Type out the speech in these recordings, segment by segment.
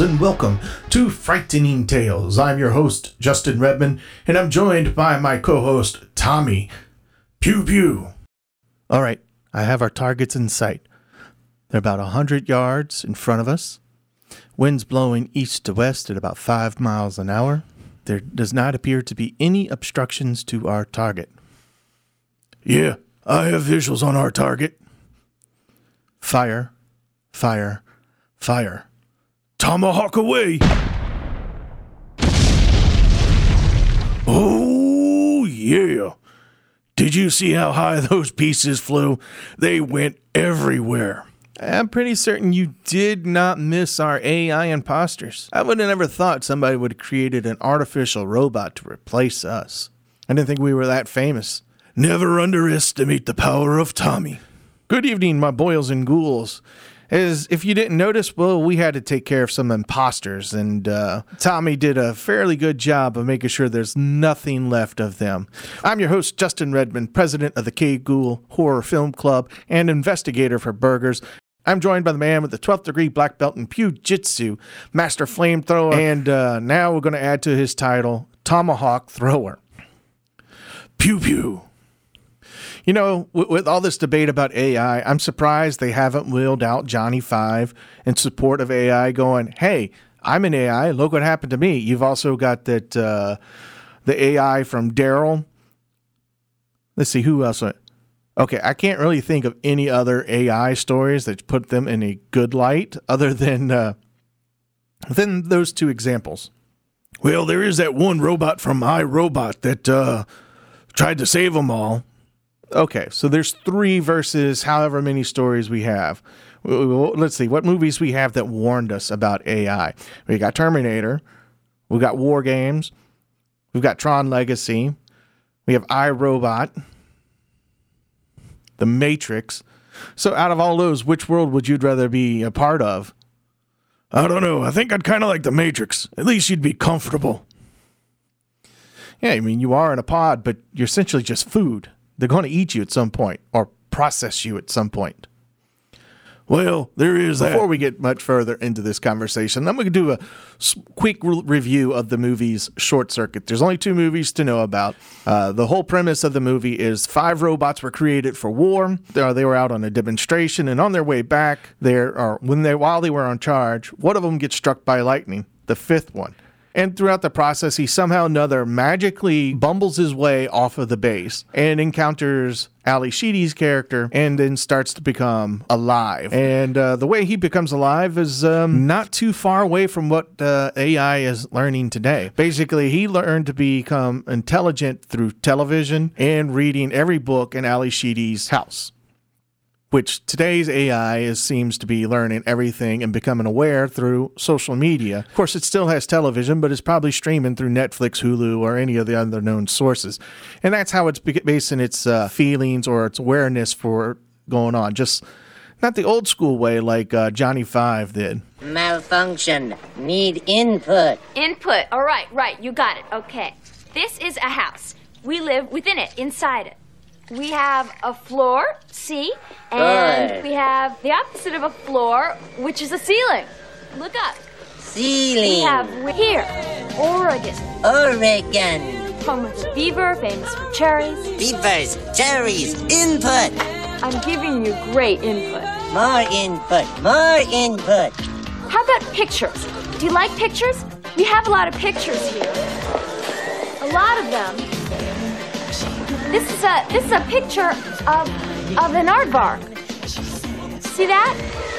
and and welcome to Frightening Tales. I'm your host, Justin Redman, and I'm joined by my co host, Tommy. Pew pew. All right, I have our targets in sight. They're about a 100 yards in front of us. Winds blowing east to west at about 5 miles an hour. There does not appear to be any obstructions to our target. Yeah, I have visuals on our target. Fire, fire, fire. Tomahawk away! Oh, yeah. Did you see how high those pieces flew? They went everywhere. I'm pretty certain you did not miss our AI imposters. I would have never thought somebody would have created an artificial robot to replace us. I didn't think we were that famous. Never underestimate the power of Tommy. Good evening, my boils and ghouls. As if you didn't notice, well, we had to take care of some imposters, and uh, Tommy did a fairly good job of making sure there's nothing left of them. I'm your host, Justin Redmond, president of the K Ghoul Horror Film Club and investigator for burgers. I'm joined by the man with the 12th degree black belt in Pew Jitsu, master flamethrower, and uh, now we're going to add to his title, Tomahawk Thrower. Pew Pew. You know, with, with, all this debate about AI, I'm surprised they haven't wheeled out Johnny Five in support of AI, going, "Hey, I'm an AI. Look what happened to me." You've also got that uh, the AI from Daryl. Let's see who else. Went? Okay, I can't really think of any other AI stories that put them in a good light, other than uh, than those two examples. Well, there is that one robot from iRobot that uh, tried to save them all Okay, so there's three versus however many stories we have. Let's see what movies we have that warned us about AI. We got Terminator, we got War Games, we've got Tron Legacy, we have iRobot, The Matrix. So, out of all those, which world would you rather be a part of? I don't know. I think I'd kind of like The Matrix. At least you'd be comfortable. Yeah, I mean, you are in a pod, but you're essentially just food. They're going to eat you at some point or process you at some point. Well, there is Before that. we get much further into this conversation, I'm going to do a quick re- review of the movie's Short Circuit. There's only two movies to know about. Uh, the whole premise of the movie is five robots were created for war. Uh, they were out on a demonstration, and on their way back, there are when they while they were on charge, one of them gets struck by lightning. The fifth one. And throughout the process, he somehow or another magically bumbles his way off of the base and encounters Ally Sheedy's character and then starts to become alive. And uh, the way he becomes alive is um, not too far away from what uh, AI is learning today. Basically, he learned to become intelligent through television and reading every book in Ally Sheedy's house which today's AI is, seems to be learning everything and becoming aware through social media. Of course, it still has television, but it's probably streaming through Netflix, Hulu, or any of the other known sources. And that's how it's basing its uh, feelings or its awareness for going on. Just not the old school way like uh, Johnny Five did. Malfunction. Need input. Input. All right, right. You got it. Okay. This is a house. We live within it, inside it. We have a floor, see? And Good. we have the opposite of a floor, which is a ceiling. Look up. Ceiling. We have here, Oregon, Oregon. home of the beaver, famous for cherries. Beavers. Cherries. Input. I'm giving you great input. More input. More input. How about pictures? Do you like pictures? We have a lot of pictures here. A lot of them. This is a this is a picture of of an aardvark. See that?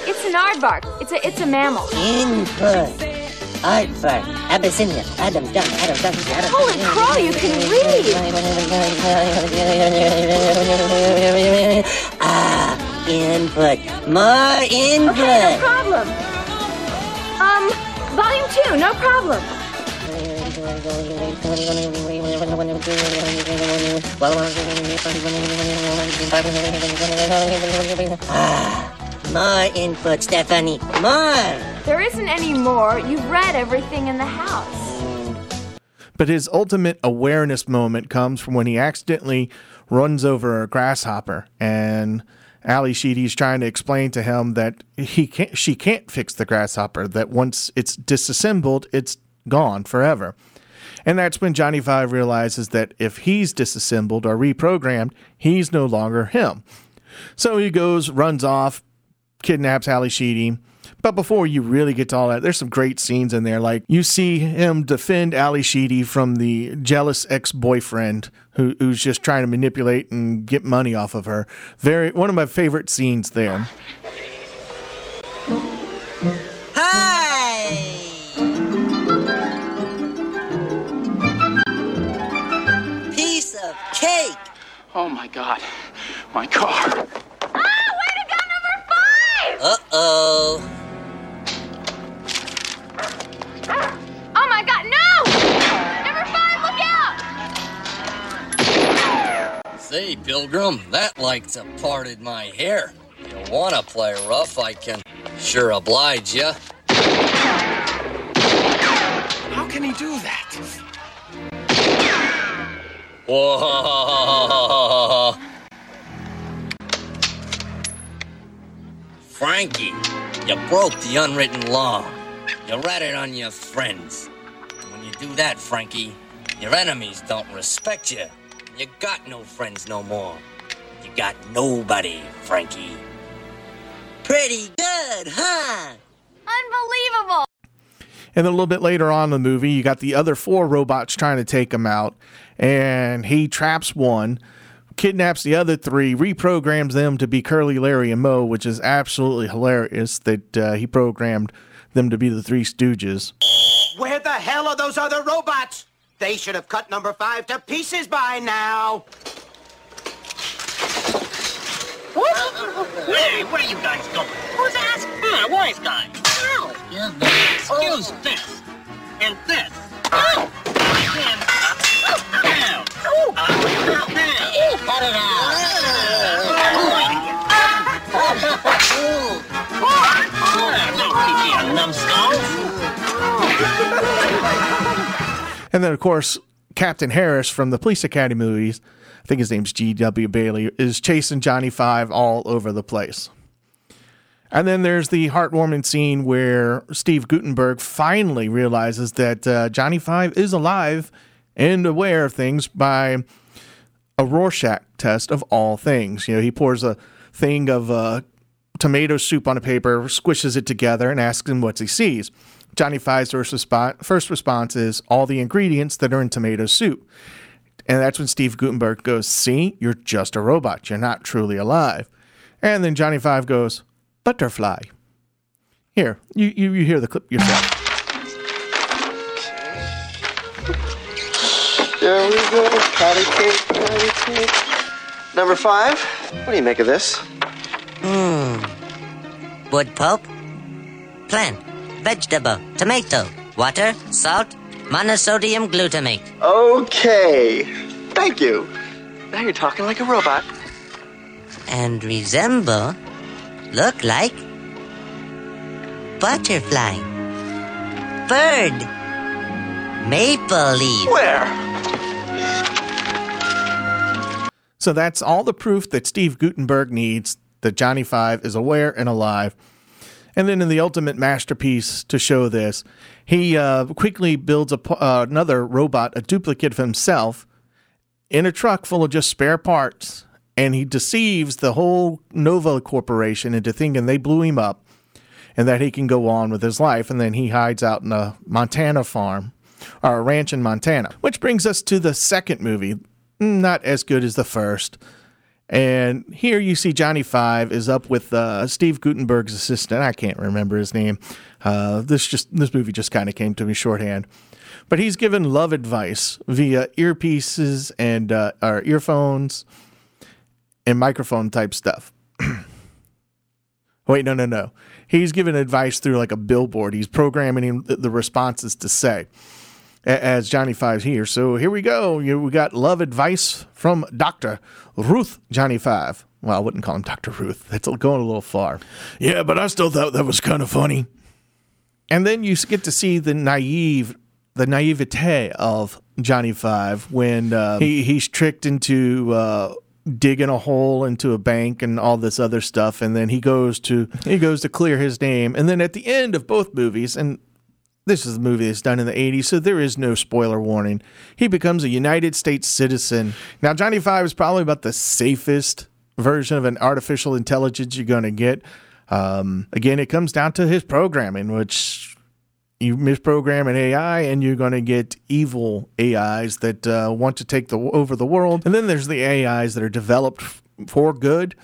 It's an aardvark. It's a it's a mammal. Input. Aardvark. Abyssinia. Adam Duck. Adam Duck. Adam Holy crow, you can read. ah, input. More input. Okay, no problem. Um, volume two, no problem. Ah, more input, Stephanie. More. There isn't any more. You've read everything in the house. But his ultimate awareness moment comes from when he accidentally runs over a grasshopper and Ally Sheedy's trying to explain to him that he can't, she can't fix the grasshopper. That once it's disassembled, it's gone forever. And that's when Johnny Five realizes that if he's disassembled or reprogrammed, he's no longer him. So he goes, runs off, kidnaps Ally Sheedy. But before you really get to all that, there's some great scenes in there. Like you see him defend Ally Sheedy from the jealous ex-boyfriend who, who's just trying to manipulate and get money off of her. Very one of my favorite scenes there. Oh my god. My car. Ah, way to go, number five! Uh-oh. Oh my god, no! Number five, look out! Say, Pilgrim, that lights have parted my hair. You wanna play rough, I can sure oblige ya. How can he do that? Whoa! Frankie, you broke the unwritten law. You ratted on your friends. When you do that, Frankie, your enemies don't respect you. You got no friends no more. You got nobody, Frankie. Pretty good, huh? Unbelievable! And then a little bit later on in the movie, you got the other four robots trying to take him out, and he traps one, kidnaps the other three, reprograms them to be Curly, Larry, and Moe, which is absolutely hilarious that uh, he programmed them to be the Three Stooges. Where the hell are those other robots? They should have cut number five to pieces by now. Hey, where are you guys going? Who's that? Hmm, a wise guy. Ow! Excuse oh. this. And this. Ow! And, down. Up, down. Cut it out. Don't keep you numbskulls. And then, of course, Captain Harris from the Police Academy movies, I think his name's G.W. Bailey, is chasing Johnny Five all over the place. And then there's the heartwarming scene where Steve Guttenberg finally realizes that uh, Johnny Five is alive and aware of things by a Rorschach test of all things. You know, he pours a thing of uh, tomato soup on a paper, squishes it together, and asks him what he sees. Johnny Five's first, first response is all the ingredients that are in tomato soup. And that's when Steve Guttenberg goes, See, you're just a robot. You're not truly alive. And then Johnny Five goes, Butterfly. Here, you, you, you hear the clip yourself. There we go. Patty cake, patty cake. Number five. What do you make of this? Mmm. Wood pulp, plant, vegetable, tomato, water, salt, monosodium glutamate. Okay. Thank you. Now you're talking like a robot. And resemble, look like, butterfly, bird, maple leaf. Where? So that's all the proof that Steve Guttenberg needs that Johnny Five is aware and alive. And then in the ultimate masterpiece to show this, he uh, quickly builds a, uh, another robot, a duplicate of himself, in a truck full of just spare parts. And he deceives the whole Nova Corporation into thinking they blew him up and that he can go on with his life. And then he hides out in a Montana farm or a ranch in Montana. Which brings us to the second movie. Not as good as the first. And here you see Johnny Five is up with uh, Steve Guttenberg's assistant. I can't remember his name. Uh, this just this movie just kind of came to me shorthand. But he's given love advice via earpieces and uh, or earphones and microphone type stuff. Wait, no, no, no. He's giving advice through like a billboard. He's programming the, the responses to say as Johnny Five's here. So here we go. You, we got love advice from Dr. Ruth Johnny Five. Well, I wouldn't call him Dr. Ruth. That's going a little far. Yeah, but I still thought that was kind of funny. And then you get to see the naive, the naivete of Johnny Five when uh, he, he's tricked into uh, digging a hole into a bank and all this other stuff and then he goes to he goes to clear his name. And then at the end of both movies and this is a movie that's done in the 80s so there is no spoiler warning he becomes a united states citizen. Now johnny five is probably about the safest version of an artificial intelligence you're going to get. Um, again it comes down to his programming which you misprogram an AI and you're going to get evil AIs that uh, want to take the over the world. And then there's the AIs that are developed f- for good,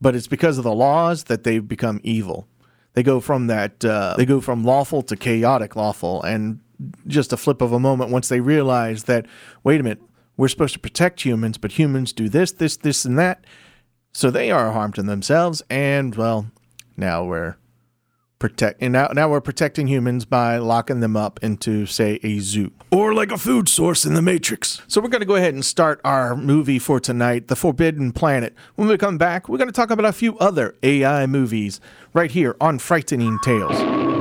but it's because of the laws that they've become evil. They go from that uh, they go from lawful to chaotic lawful, and just a flip of a moment once they realize that wait a minute, we're supposed to protect humans, but humans do this, this, this, and that, so they are harmed harm to themselves. And well, now we're protect and now, now we're protecting humans by locking them up into say a zoo. Or like a food source in the matrix. So we're going to go ahead and start our movie for tonight the forbidden planet. When we come back we're going to talk about a few other ai movies right here on frightening tales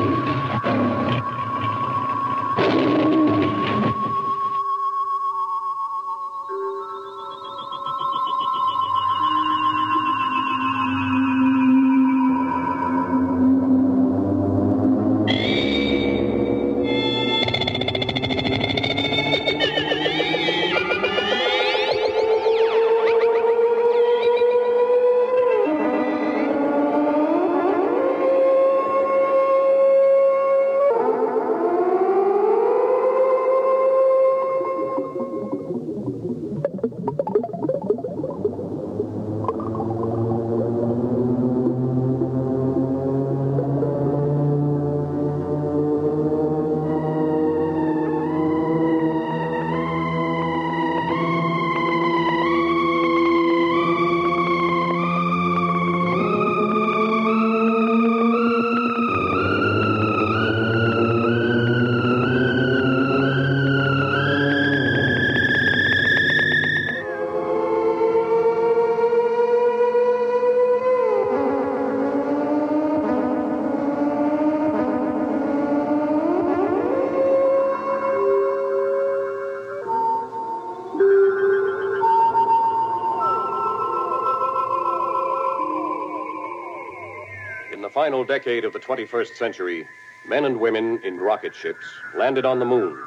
final decade of the 21st century, men and women in rocket ships landed on the moon.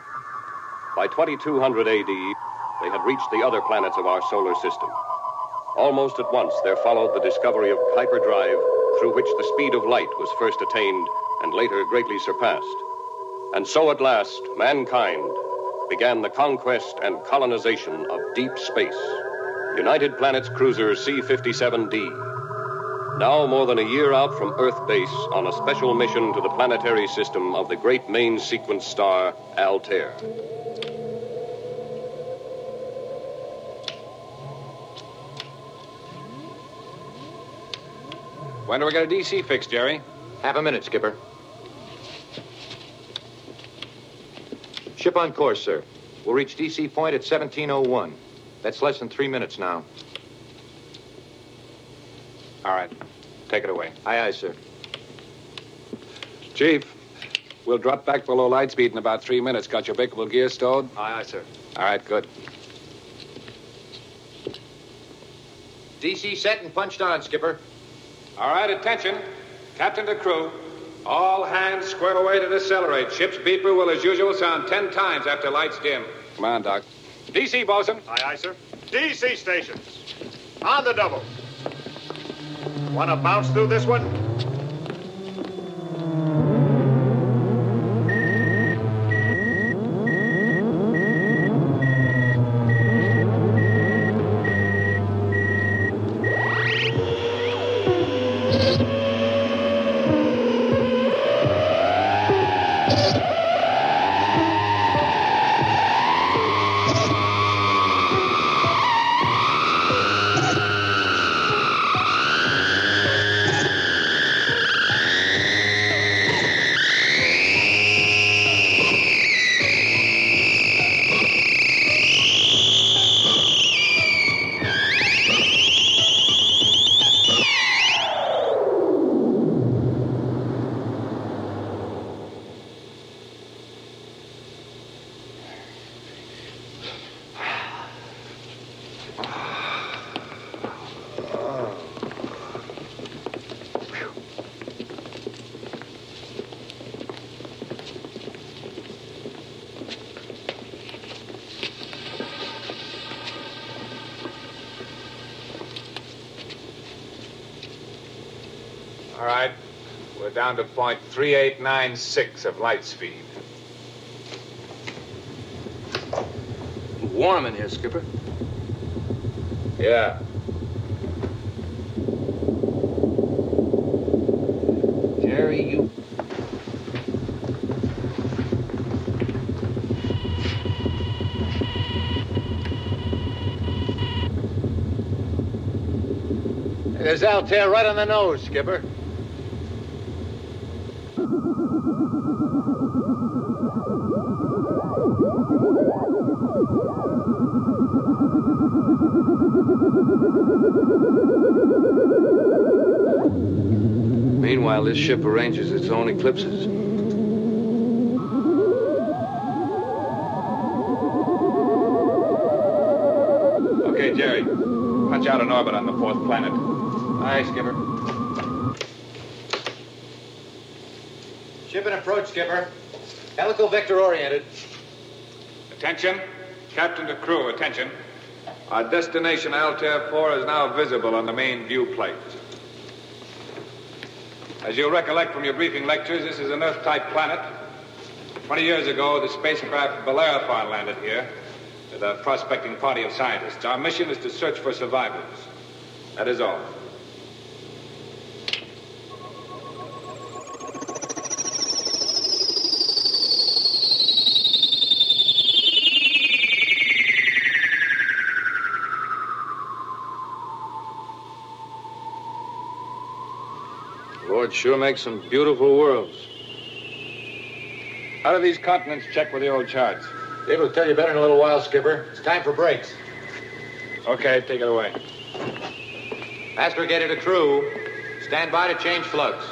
By 2200 AD, they had reached the other planets of our solar system. Almost at once, there followed the discovery of hyperdrive, through which the speed of light was first attained and later greatly surpassed. And so at last, mankind began the conquest and colonization of deep space. United Planets cruiser C 57D now more than a year out from Earth base on a special mission to the planetary system of the great main sequence star Altair. When do we get a DC fix, Jerry? Half a minute, Skipper. Ship on course, sir. We'll reach DC point at 1701. That's less than three minutes now. All right. Take it away. Aye, aye, sir. Chief, we'll drop back below light speed in about three minutes. Got your breakable gear stowed? Aye, aye, sir. All right, good. DC set and punched on, Skipper. All right, attention. Captain to crew. All hands square away to decelerate. Ship's beeper will, as usual, sound ten times after lights dim. Come on, Doc. DC, bosun. Aye, aye, sir. DC stations. On the double. Want to bounce through this one? Down to point 3896 of light speed. Warm in here, Skipper. Yeah. Jerry, you. There's Altair right on the nose, Skipper. This ship arranges its own eclipses. Okay, Jerry. Punch out an orbit on the fourth planet. Aye, Skipper. Ship in approach, Skipper. Helical vector oriented. Attention. Captain to crew, attention. Our destination, Altair 4, is now visible on the main view plate. As you'll recollect from your briefing lectures, this is an Earth-type planet. Twenty years ago, the spacecraft Bellerophon landed here with a prospecting party of scientists. Our mission is to search for survivors. That is all. Sure makes some beautiful worlds. How do these continents check with the old charts? Able to tell you better in a little while, Skipper. It's time for breaks. Okay, take it away. Astrogator to crew. Stand by to change floats.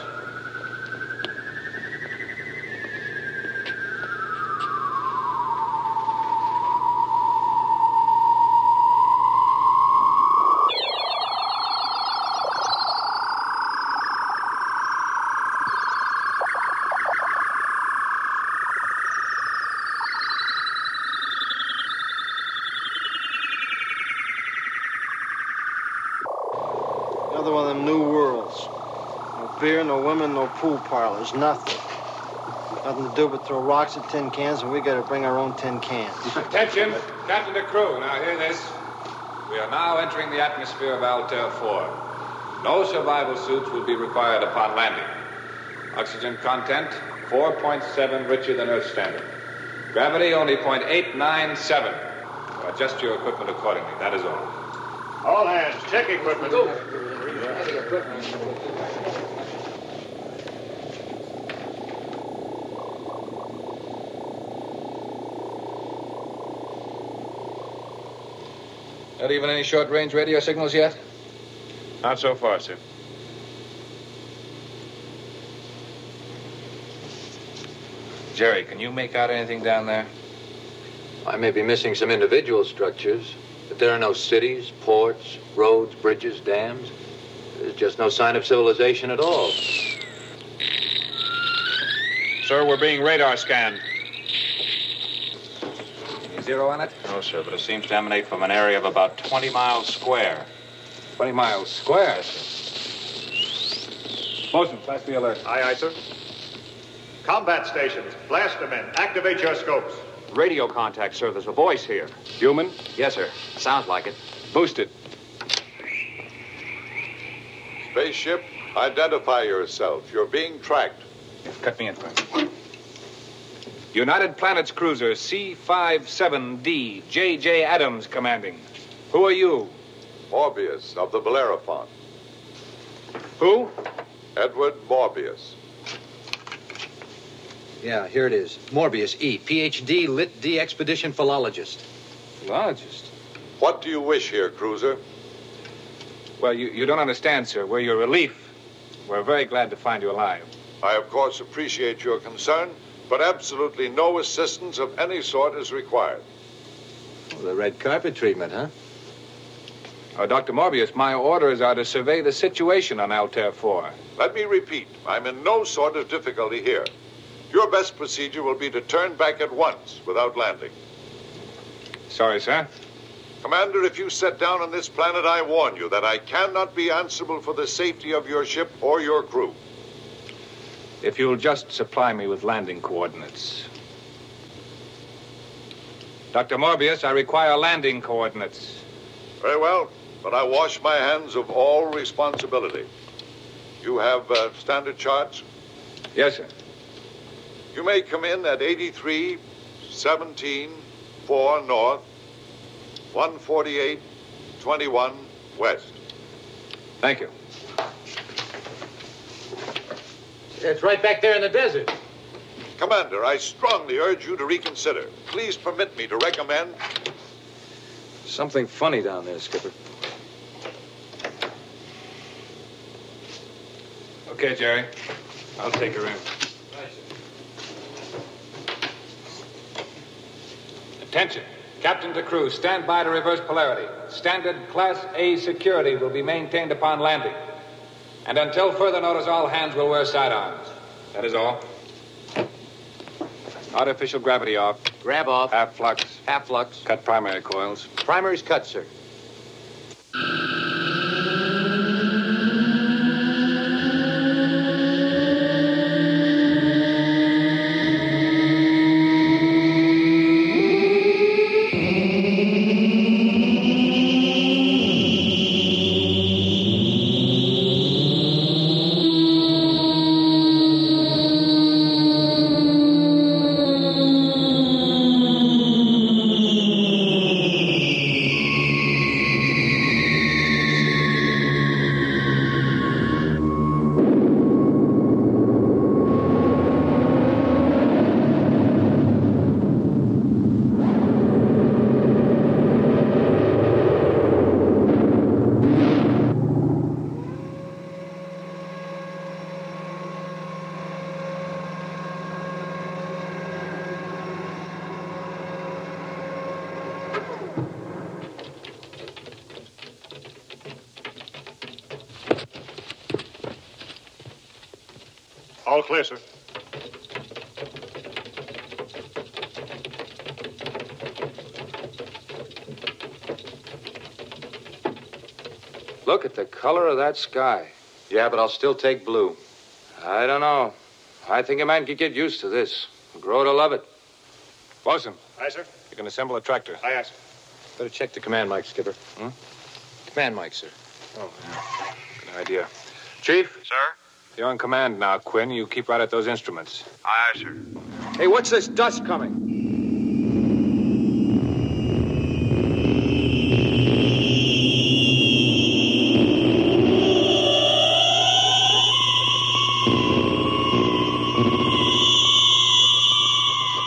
Pool parlors, nothing. Nothing to do but throw rocks at tin cans, and we gotta bring our own tin cans. Attention, Captain to crew. Now hear this. We are now entering the atmosphere of Altair 4. No survival suits will be required upon landing. Oxygen content 4.7 richer than Earth standard. Gravity only 0.897. Adjust your equipment accordingly. That is all. All hands, check equipment. Not even any short range radio signals yet? Not so far, sir. Jerry, can you make out anything down there? I may be missing some individual structures, but there are no cities, ports, roads, bridges, dams. There's just no sign of civilization at all. Sir, we're being radar scanned. Any zero on it? No, sir, but it seems to emanate from an area of about 20 miles square. 20 miles square. Motion, flash the alert. Aye, aye, sir. Combat stations, blast them in. Activate your scopes. Radio contact, sir. There's a voice here. Human? Yes, sir. Sounds like it. Boosted. Spaceship, identify yourself. You're being tracked. Cut me in first. United Planets cruiser C57D, J.J. Adams commanding. Who are you? Morbius of the Bellerophon. Who? Edward Morbius. Yeah, here it is. Morbius E, PhD, Lit D expedition philologist. Philologist? What do you wish here, cruiser? Well, you, you don't understand, sir. We're your relief. We're very glad to find you alive. I, of course, appreciate your concern, but absolutely no assistance of any sort is required. Well, the red carpet treatment, huh? Uh, Dr. Morbius, my orders are to survey the situation on Altair 4. Let me repeat, I'm in no sort of difficulty here. Your best procedure will be to turn back at once without landing. Sorry, sir. Commander, if you set down on this planet, I warn you that I cannot be answerable for the safety of your ship or your crew. If you'll just supply me with landing coordinates. Dr. Morbius, I require landing coordinates. Very well, but I wash my hands of all responsibility. You have uh, standard charts? Yes, sir. You may come in at 83, 17, 4 north, 148, 21 west. Thank you. It's right back there in the desert. Commander, I strongly urge you to reconsider. Please permit me to recommend. Something funny down there, Skipper. Okay, Jerry. I'll take her in. Attention. Captain to crew, stand by to reverse polarity. Standard Class A security will be maintained upon landing. And until further notice, all hands will wear sidearms. That is all. Artificial gravity off. Grab off. Half flux. Half flux. Cut primary coils. Primary's cut, sir. That sky. Yeah, but I'll still take blue. I don't know. I think a man could get used to this. Grow to love it. Bosun, Aye, sir. you can assemble a tractor. Aye, aye, sir. Better check the command mic, Skipper. Hmm? Command mic, sir. Oh, yeah. Good idea. Chief? Sir? You're in command now, Quinn. You keep right at those instruments. Aye, aye, sir. Hey, what's this dust coming?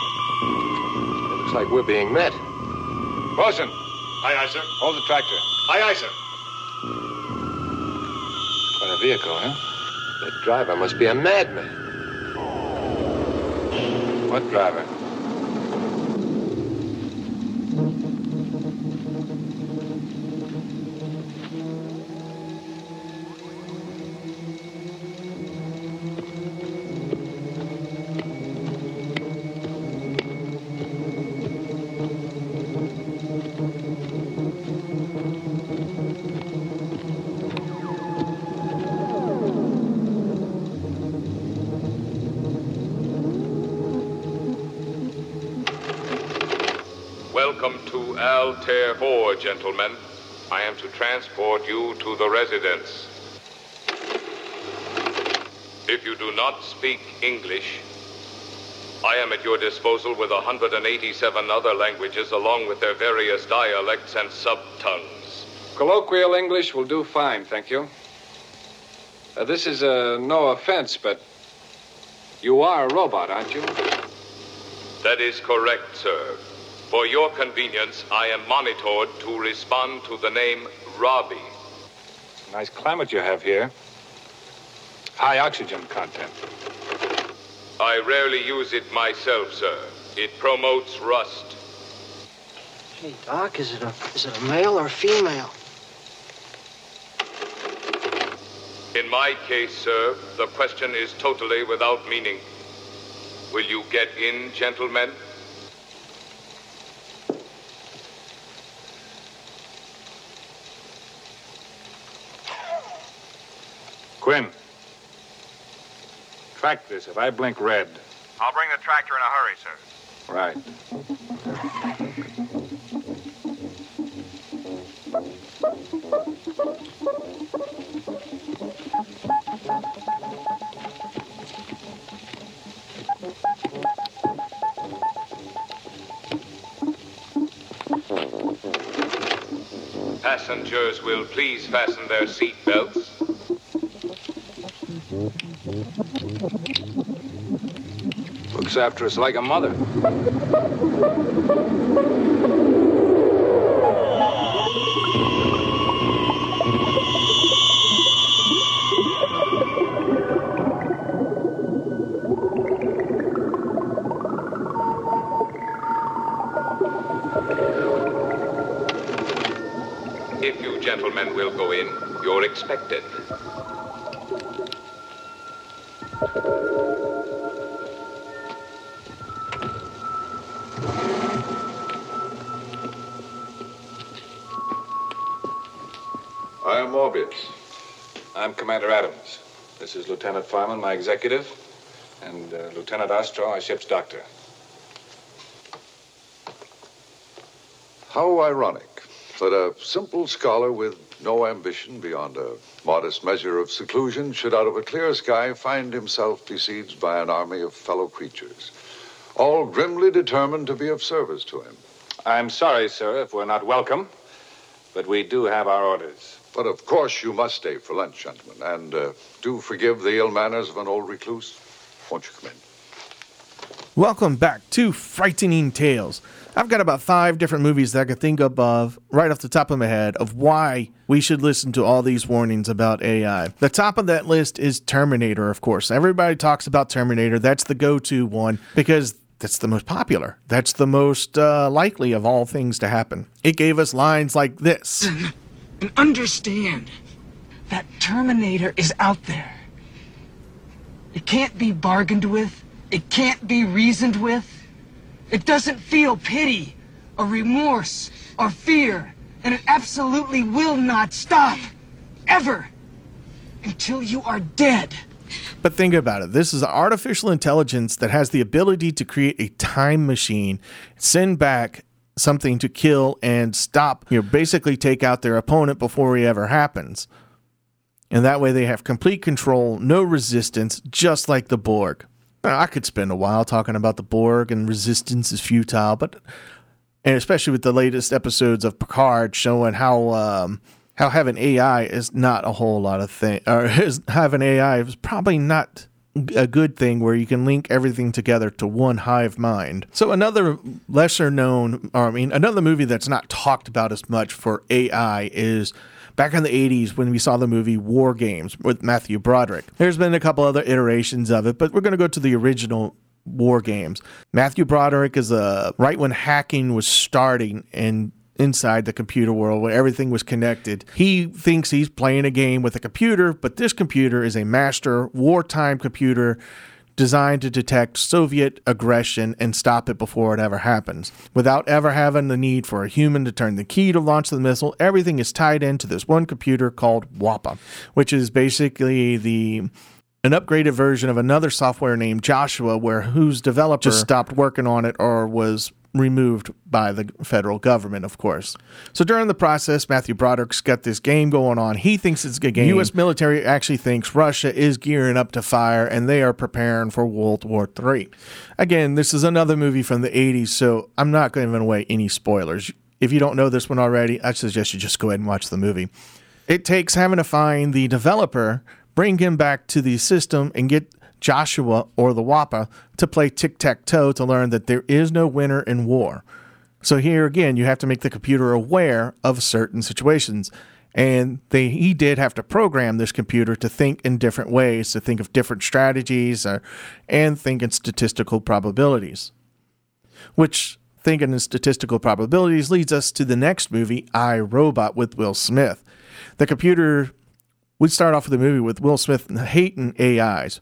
It looks like we're being met. Bosun, Aye, aye, sir. Hold the tractor. Aye, aye, sir. Quite a vehicle, huh? The driver must be a madman. What driver? Transport you to the residence. If you do not speak English, I am at your disposal with 187 other languages along with their various dialects and subtongues. Colloquial English will do fine, thank you. Uh, this is uh, no offense, but you are a robot, aren't you? That is correct, sir. For your convenience, I am monitored to respond to the name Robby. Nice climate you have here. High oxygen content. I rarely use it myself, sir. It promotes rust. Hey, Doc, is it a is it a male or a female? In my case, sir, the question is totally without meaning. Will you get in, gentlemen? Quinn. Track this. If I blink red. I'll bring the tractor in a hurry, sir. Right. Passengers will please fasten their seat belts. After us like a mother. Is Lieutenant Farman, my executive, and uh, Lieutenant Ostrow, our ship's doctor. How ironic that a simple scholar with no ambition beyond a modest measure of seclusion should, out of a clear sky, find himself besieged by an army of fellow creatures, all grimly determined to be of service to him. I'm sorry, sir, if we're not welcome, but we do have our orders. But of course, you must stay for lunch, gentlemen, and uh, do forgive the ill manners of an old recluse. Won't you come in? Welcome back to Frightening Tales. I've got about five different movies that I could think of right off the top of my head of why we should listen to all these warnings about AI. The top of that list is Terminator, of course. Everybody talks about Terminator. That's the go to one because that's the most popular. That's the most uh, likely of all things to happen. It gave us lines like this And understand that Terminator is out there. It can't be bargained with. It can't be reasoned with. It doesn't feel pity or remorse or fear. And it absolutely will not stop. Ever. Until you are dead. But think about it. This is artificial intelligence that has the ability to create a time machine, send back something to kill and stop, you know, basically take out their opponent before it ever happens. And that way they have complete control, no resistance, just like the Borg. I could spend a while talking about the Borg and resistance is futile, but and especially with the latest episodes of Picard showing how um, how having AI is not a whole lot of thing, or is, having AI is probably not a good thing where you can link everything together to one hive mind. So another lesser known, or I mean, another movie that's not talked about as much for AI is back in the 80s when we saw the movie War Games with Matthew Broderick. There's been a couple other iterations of it, but we're going to go to the original War Games. Matthew Broderick is a right when hacking was starting and inside the computer world where everything was connected. He thinks he's playing a game with a computer, but this computer is a master wartime computer designed to detect Soviet aggression and stop it before it ever happens. Without ever having the need for a human to turn the key to launch the missile, everything is tied into this one computer called WOPR, which is basically the an upgraded version of another software named Joshua, where whose developer just stopped working on it or was removed by the federal government, of course. So during the process, Matthew Broderick's got this game going on. He thinks it's a game. U.S. military actually thinks Russia is gearing up to fire and they are preparing for World War III. Again, this is another movie from the 80s, so I'm not going giving away any spoilers. If you don't know this one already, I suggest you just go ahead and watch the movie. It takes having to find the developer, bring him back to the system, and get Joshua or the WOPR to play tic tac toe to learn that there is no winner in war. So here again, you have to make the computer aware of certain situations. And they, he did have to program this computer to think in different ways, to think of different strategies, uh, and think in statistical probabilities. Which thinking in statistical probabilities leads us to the next movie, I Robot, with Will Smith. The computer, we start off with the movie with Will Smith hating AIs.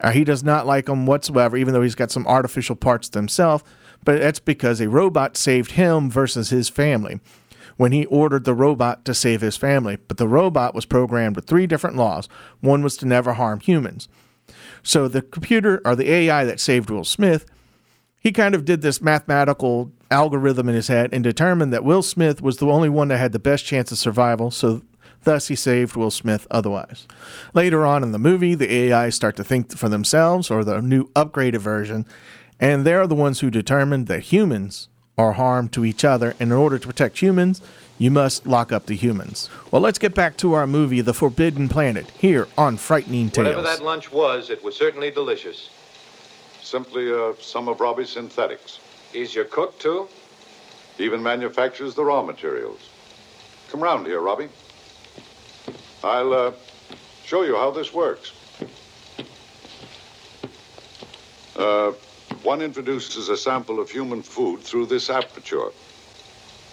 Uh, he does not like them whatsoever, even though he's got some artificial parts to himself. But that's because a robot saved him versus his family when he ordered the robot to save his family. But the robot was programmed with three different laws. One was to never harm humans. So the computer or the AI that saved Will Smith, he kind of did this mathematical algorithm in his head and determined that Will Smith was the only one that had the best chance of survival. So thus he saved Will Smith otherwise. Later on in the movie, the AI start to think for themselves or the new upgraded version, and they're the ones who determine that humans are harm to each other. And in order to protect humans, you must lock up the humans. Well, let's get back to our movie, The Forbidden Planet, here on Frightening Tales. Whatever that lunch was, it was certainly delicious. Simply uh, some of Robby's synthetics. He's your cook, too? Even manufactures the raw materials. Come round here, Robbie. I'll uh, show you how this works. Uh, one introduces a sample of human food through this aperture.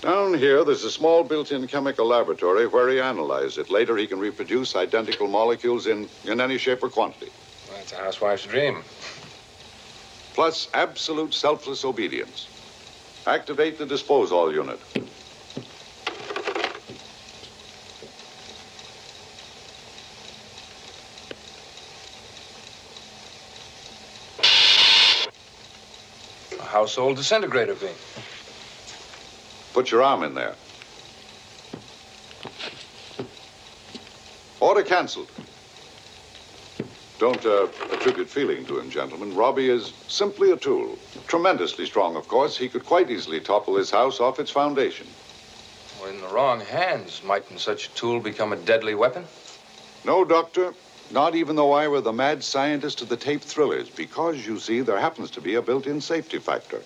Down here, there's a small built-in chemical laboratory where he analyzes it. Later, he can reproduce identical molecules in, in any shape or quantity. That's a housewife's dream. Plus absolute selfless obedience. Activate the disposal unit. Household disintegrator beam. Put your arm in there. Order canceled. Don't uh, attribute feeling to him, gentlemen. Robby is simply a tool. Tremendously strong, of course. He could quite easily topple this house off its foundation. Well, in the wrong hands, mightn't such a tool become a deadly weapon? No, Doctor. Not even though I were the mad scientist of the tape thrillers, because, you see, there happens to be a built-in safety factor.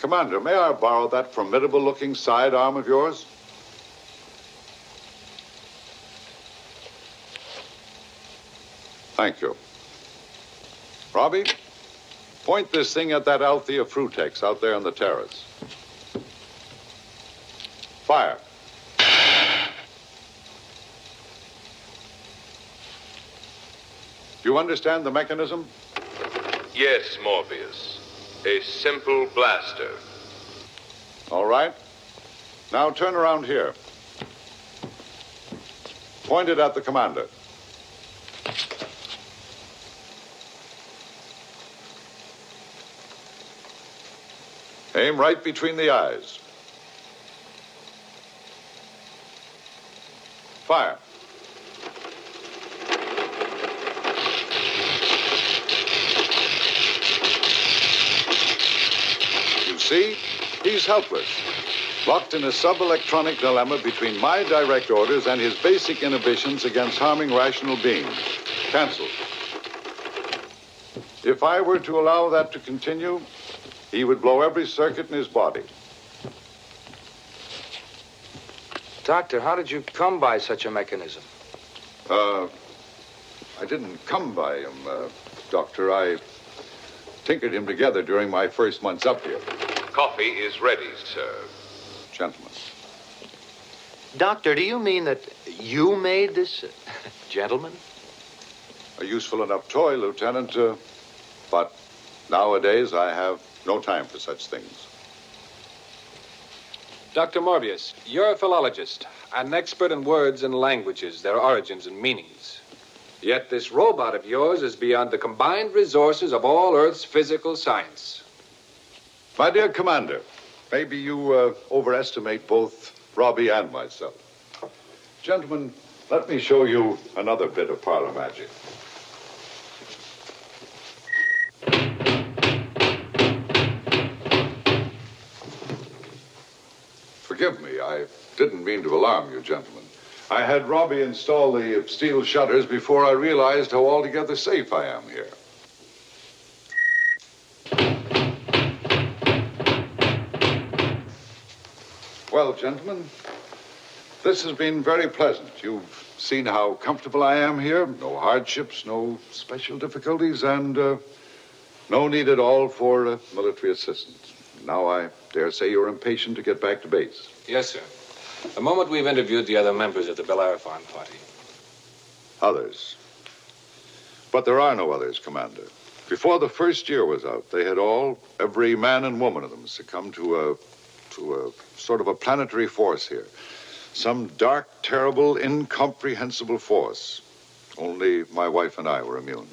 Commander, may I borrow that formidable-looking sidearm of yours? Thank you. Robby, point this thing at that Althaea Frutex out there on the terrace. Fire. Do you understand the mechanism? Yes, Morbius. A simple blaster. All right. Now turn around here. Point it at the commander. Aim right between the eyes. Fire. See, he's helpless. Locked in a sub-electronic dilemma between my direct orders and his basic inhibitions against harming rational beings. Cancelled. If I were to allow that to continue, he would blow every circuit in his body. Doctor, how did you come by such a mechanism? Uh, I didn't come by him, uh, Doctor. I tinkered him together during my first months up here. Coffee is ready, sir. Gentlemen. Doctor, do you mean that you made this uh, gentleman? A useful enough toy, Lieutenant, uh, but nowadays I have no time for such things. Dr. Morbius, you're a philologist, an expert in words and languages, their origins and meanings. Yet this robot of yours is beyond the combined resources of all Earth's physical science. My dear Commander, maybe you uh, overestimate both Robby and myself. Gentlemen, let me show you another bit of parlor magic. Forgive me, I didn't mean to alarm you, gentlemen. I had Robby install the steel shutters before I realized how altogether safe I am here. Well, gentlemen, this has been very pleasant. You've seen how comfortable I am here. No hardships, no special difficulties, and uh, no need at all for uh, military assistance. Now I dare say you're impatient to get back to base. Yes, sir. The moment we've interviewed the other members of the Bellerophon party. Others. But there are no others, Commander. Before the first year was out, they had all, every man and woman of them, succumbed to a, to a sort of a planetary force here. Some dark, terrible, incomprehensible force. Only my wife and I were immune.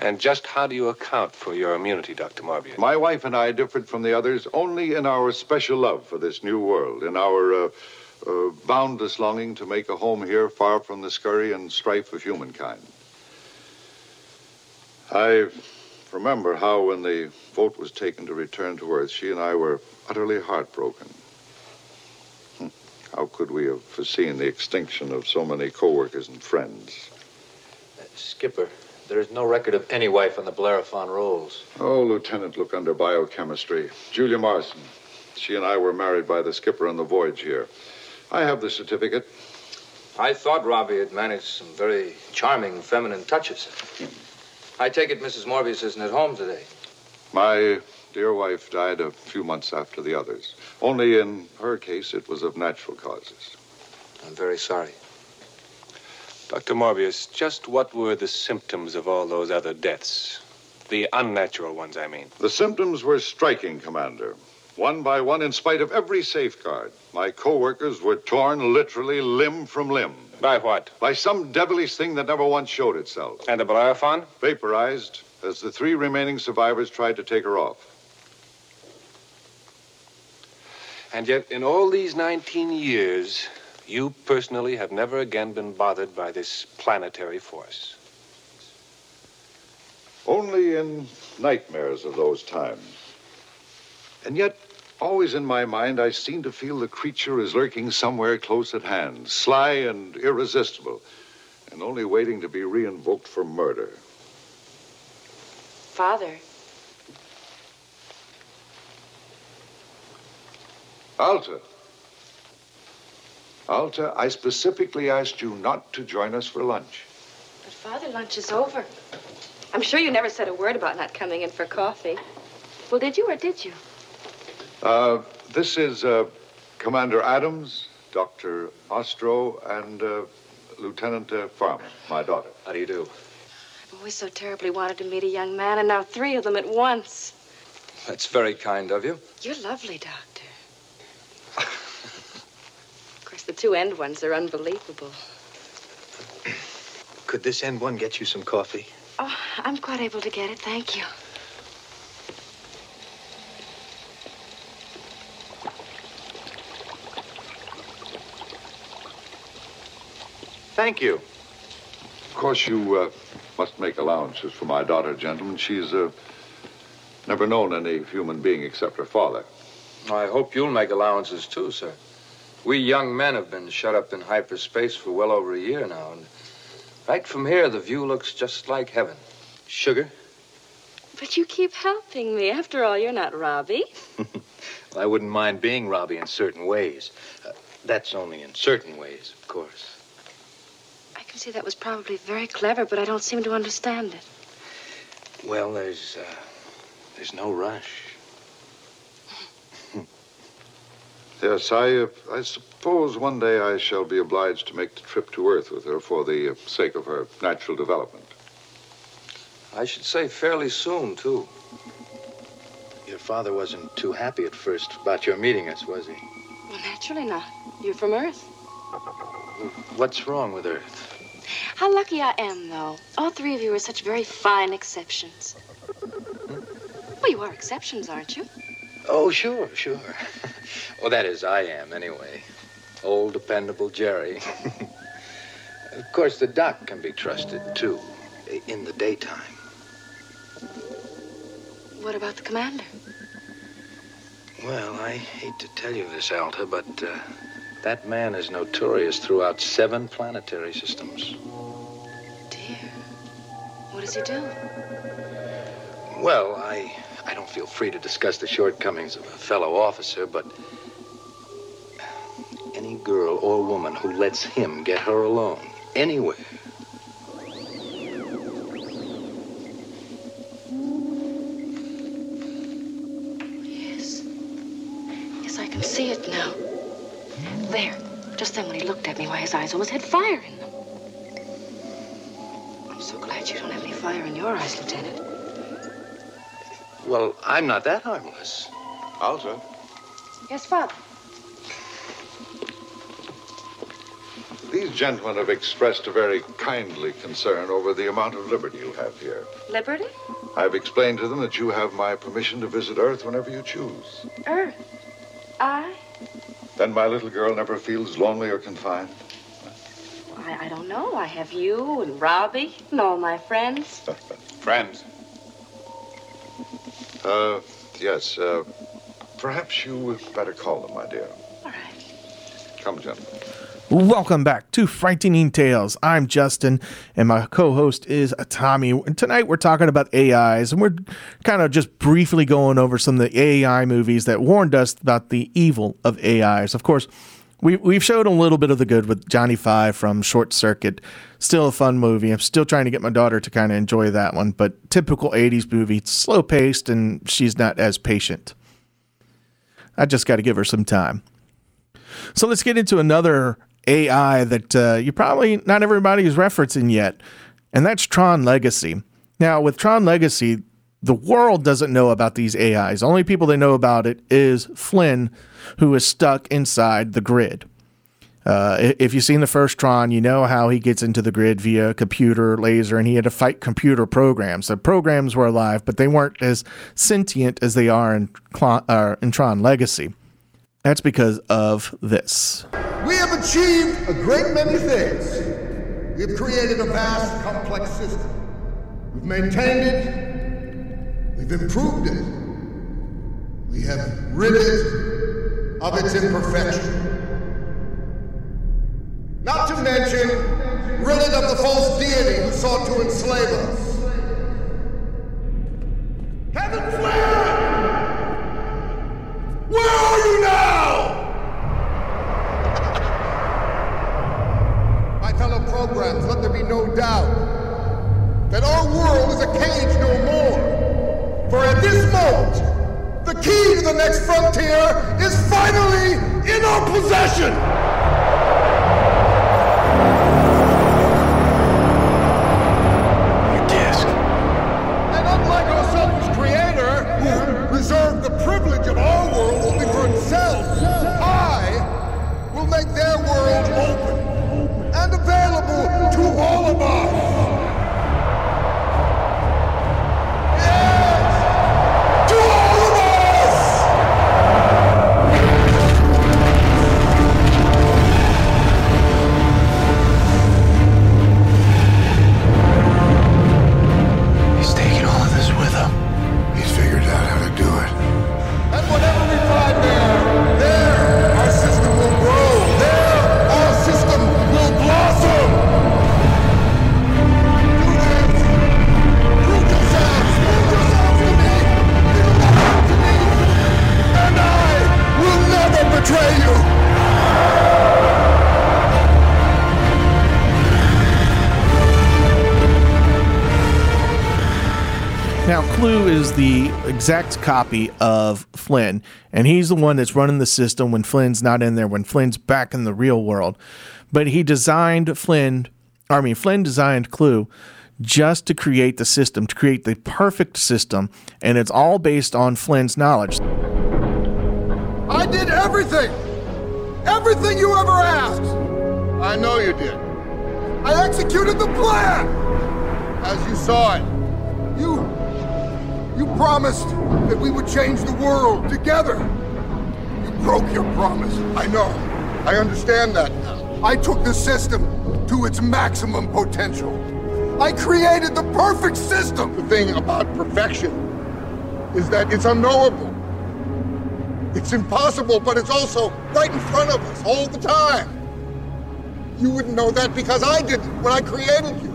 And just how do you account for your immunity, Dr. Morbius? My wife and I differed from the others only in our special love for this new world, in our uh, uh, boundless longing to make a home here far from the scurry and strife of humankind. I remember how, when the vote was taken to return to Earth, she and I were utterly heartbroken. Hmm. How could we have foreseen the extinction of so many co-workers and friends? Skipper, there is no record of any wife on the Bellerophon rolls. Oh, Lieutenant, look under biochemistry. Julia Marson. She and I were married by the skipper on the voyage here. I have the certificate. I thought Robby had managed some very charming feminine touches. I take it Mrs. Morbius isn't at home today. My dear wife died a few months after the others. Only in her case, it was of natural causes. I'm very sorry. Dr. Morbius, just what were the symptoms of all those other deaths? The unnatural ones, I mean. The symptoms were striking, Commander. One by one, in spite of every safeguard, my co-workers were torn literally limb from limb. By what? By some devilish thing that never once showed itself. And the Bellerophon? Vaporized as the three remaining survivors tried to take her off. And yet, in all these 19 years, you personally have never again been bothered by this planetary force. Only in nightmares of those times. And yet, always in my mind, I seem to feel the creature is lurking somewhere close at hand, sly and irresistible, and only waiting to be reinvoked for murder. Father, Alta. Alta, I specifically asked you not to join us for lunch. but Father, lunch is over. I'm sure you never said a word about not coming in for coffee. Well, did you or did you? Uh, this is uh, Commander Adams, Dr. Ostrow, and uh, Lieutenant uh, Farman, my daughter. How do you do? I've always so terribly wanted to meet a young man, and now three of them at once. That's very kind of you. You're lovely, Doctor. of course, the two end ones are unbelievable. Could this end one get you some coffee? Oh, I'm quite able to get it, thank you. Thank you. Of course, you uh, must make allowances for my daughter, gentlemen. She's uh, never known any human being except her father. I hope you'll make allowances too, sir. We young men have been shut up in hyperspace for well over a year now, and right from here, the view looks just like heaven. Sugar? But you keep helping me. After all, you're not Robby. Well, I wouldn't mind being Robby in certain ways. Uh, that's only in certain ways, of course. I can see that was probably very clever, but I don't seem to understand it. Well, there's uh, there's no rush. Yes, I, uh, I suppose one day I shall be obliged to make the trip to Earth with her for the uh, sake of her natural development. I should say fairly soon, too. Your father wasn't too happy at first about your meeting us, was he? Well, naturally not. You're from Earth. What's wrong with Earth? How lucky I am, though. All three of you are such very fine exceptions. Well, you are exceptions, aren't you? Oh, sure, sure. well, that is, I am, anyway. Old, dependable Jerry. of course, the doc can be trusted, too, in the daytime. What about the commander? Well, I hate to tell you this, Alta, but uh, that man is notorious throughout seven planetary systems. Dear. What does he do? Well, I I don't feel free to discuss the shortcomings of a fellow officer, but any girl or woman who lets him get her alone anywhere looked at me, why, his eyes almost had fire in them. I'm so glad you don't have any fire in your eyes, Lieutenant. Well, I'm not that harmless. Alta, Yes, Father. these These gentlemen have expressed a very kindly concern over the amount of liberty you have here. Liberty? I've explained to them that you have my permission to visit Earth whenever you choose. Earth. I? Then my little girl never feels lonely or confined. I, I don't know. I have you and Robby and all my friends. Friends? Uh, yes, uh, perhaps you better call them, my dear. All right. Come, gentlemen. Welcome back to Frightening Tales. I'm Justin, and my co host is Tommy. And tonight we're talking about AIs, and we're kind of just briefly going over some of the AI movies that warned us about the evil of AIs. Of course, we, we've showed a little bit of the good with Johnny Five from Short Circuit. Still a fun movie. I'm still trying to get my daughter to kind of enjoy that one, but typical 80s movie. Slow paced, and she's not as patient. I just got to give her some time. So let's get into another AI that uh, you probably not everybody is referencing yet, and that's Tron Legacy. Now, with Tron Legacy, the world doesn't know about these AIs. Only people that know about it is Flynn, who is stuck inside the grid. Uh, if you've seen the first Tron, you know how he gets into the grid via computer laser, and he had to fight computer programs. The programs were alive, but they weren't as sentient as they are in, uh, in Tron Legacy. That's because of this. We have achieved a great many things. We have created a vast, complex system. We've maintained it. We've improved it. We have rid it of its imperfection. Not to mention, rid it of the false deity who sought to enslave us. Kevin Flynn! Where are you now? My fellow programs, let there be no doubt that our world is a cage no more. For at this moment, the key to the next frontier is finally in our possession! And unlike our selfish creator, who reserved the privilege of our world only for himself, I will make their world open available Clu is the exact copy of Flynn, and he's the one that's running the system when Flynn's not in there, when Flynn's back in the real world. But he designed Flynn, I mean, Flynn designed Clu just to create the system, to create the perfect system, and it's all based on Flynn's knowledge. I did everything! Everything you ever asked! I know you did. I executed the plan! As you saw it. You. Promised that we would change the world together. You broke your promise. I know. I understand that now. I took the system to its maximum potential. I created the perfect system. The thing about perfection is that it's unknowable. It's impossible, but it's also right in front of us all the time. You wouldn't know that because I didn't when I created you.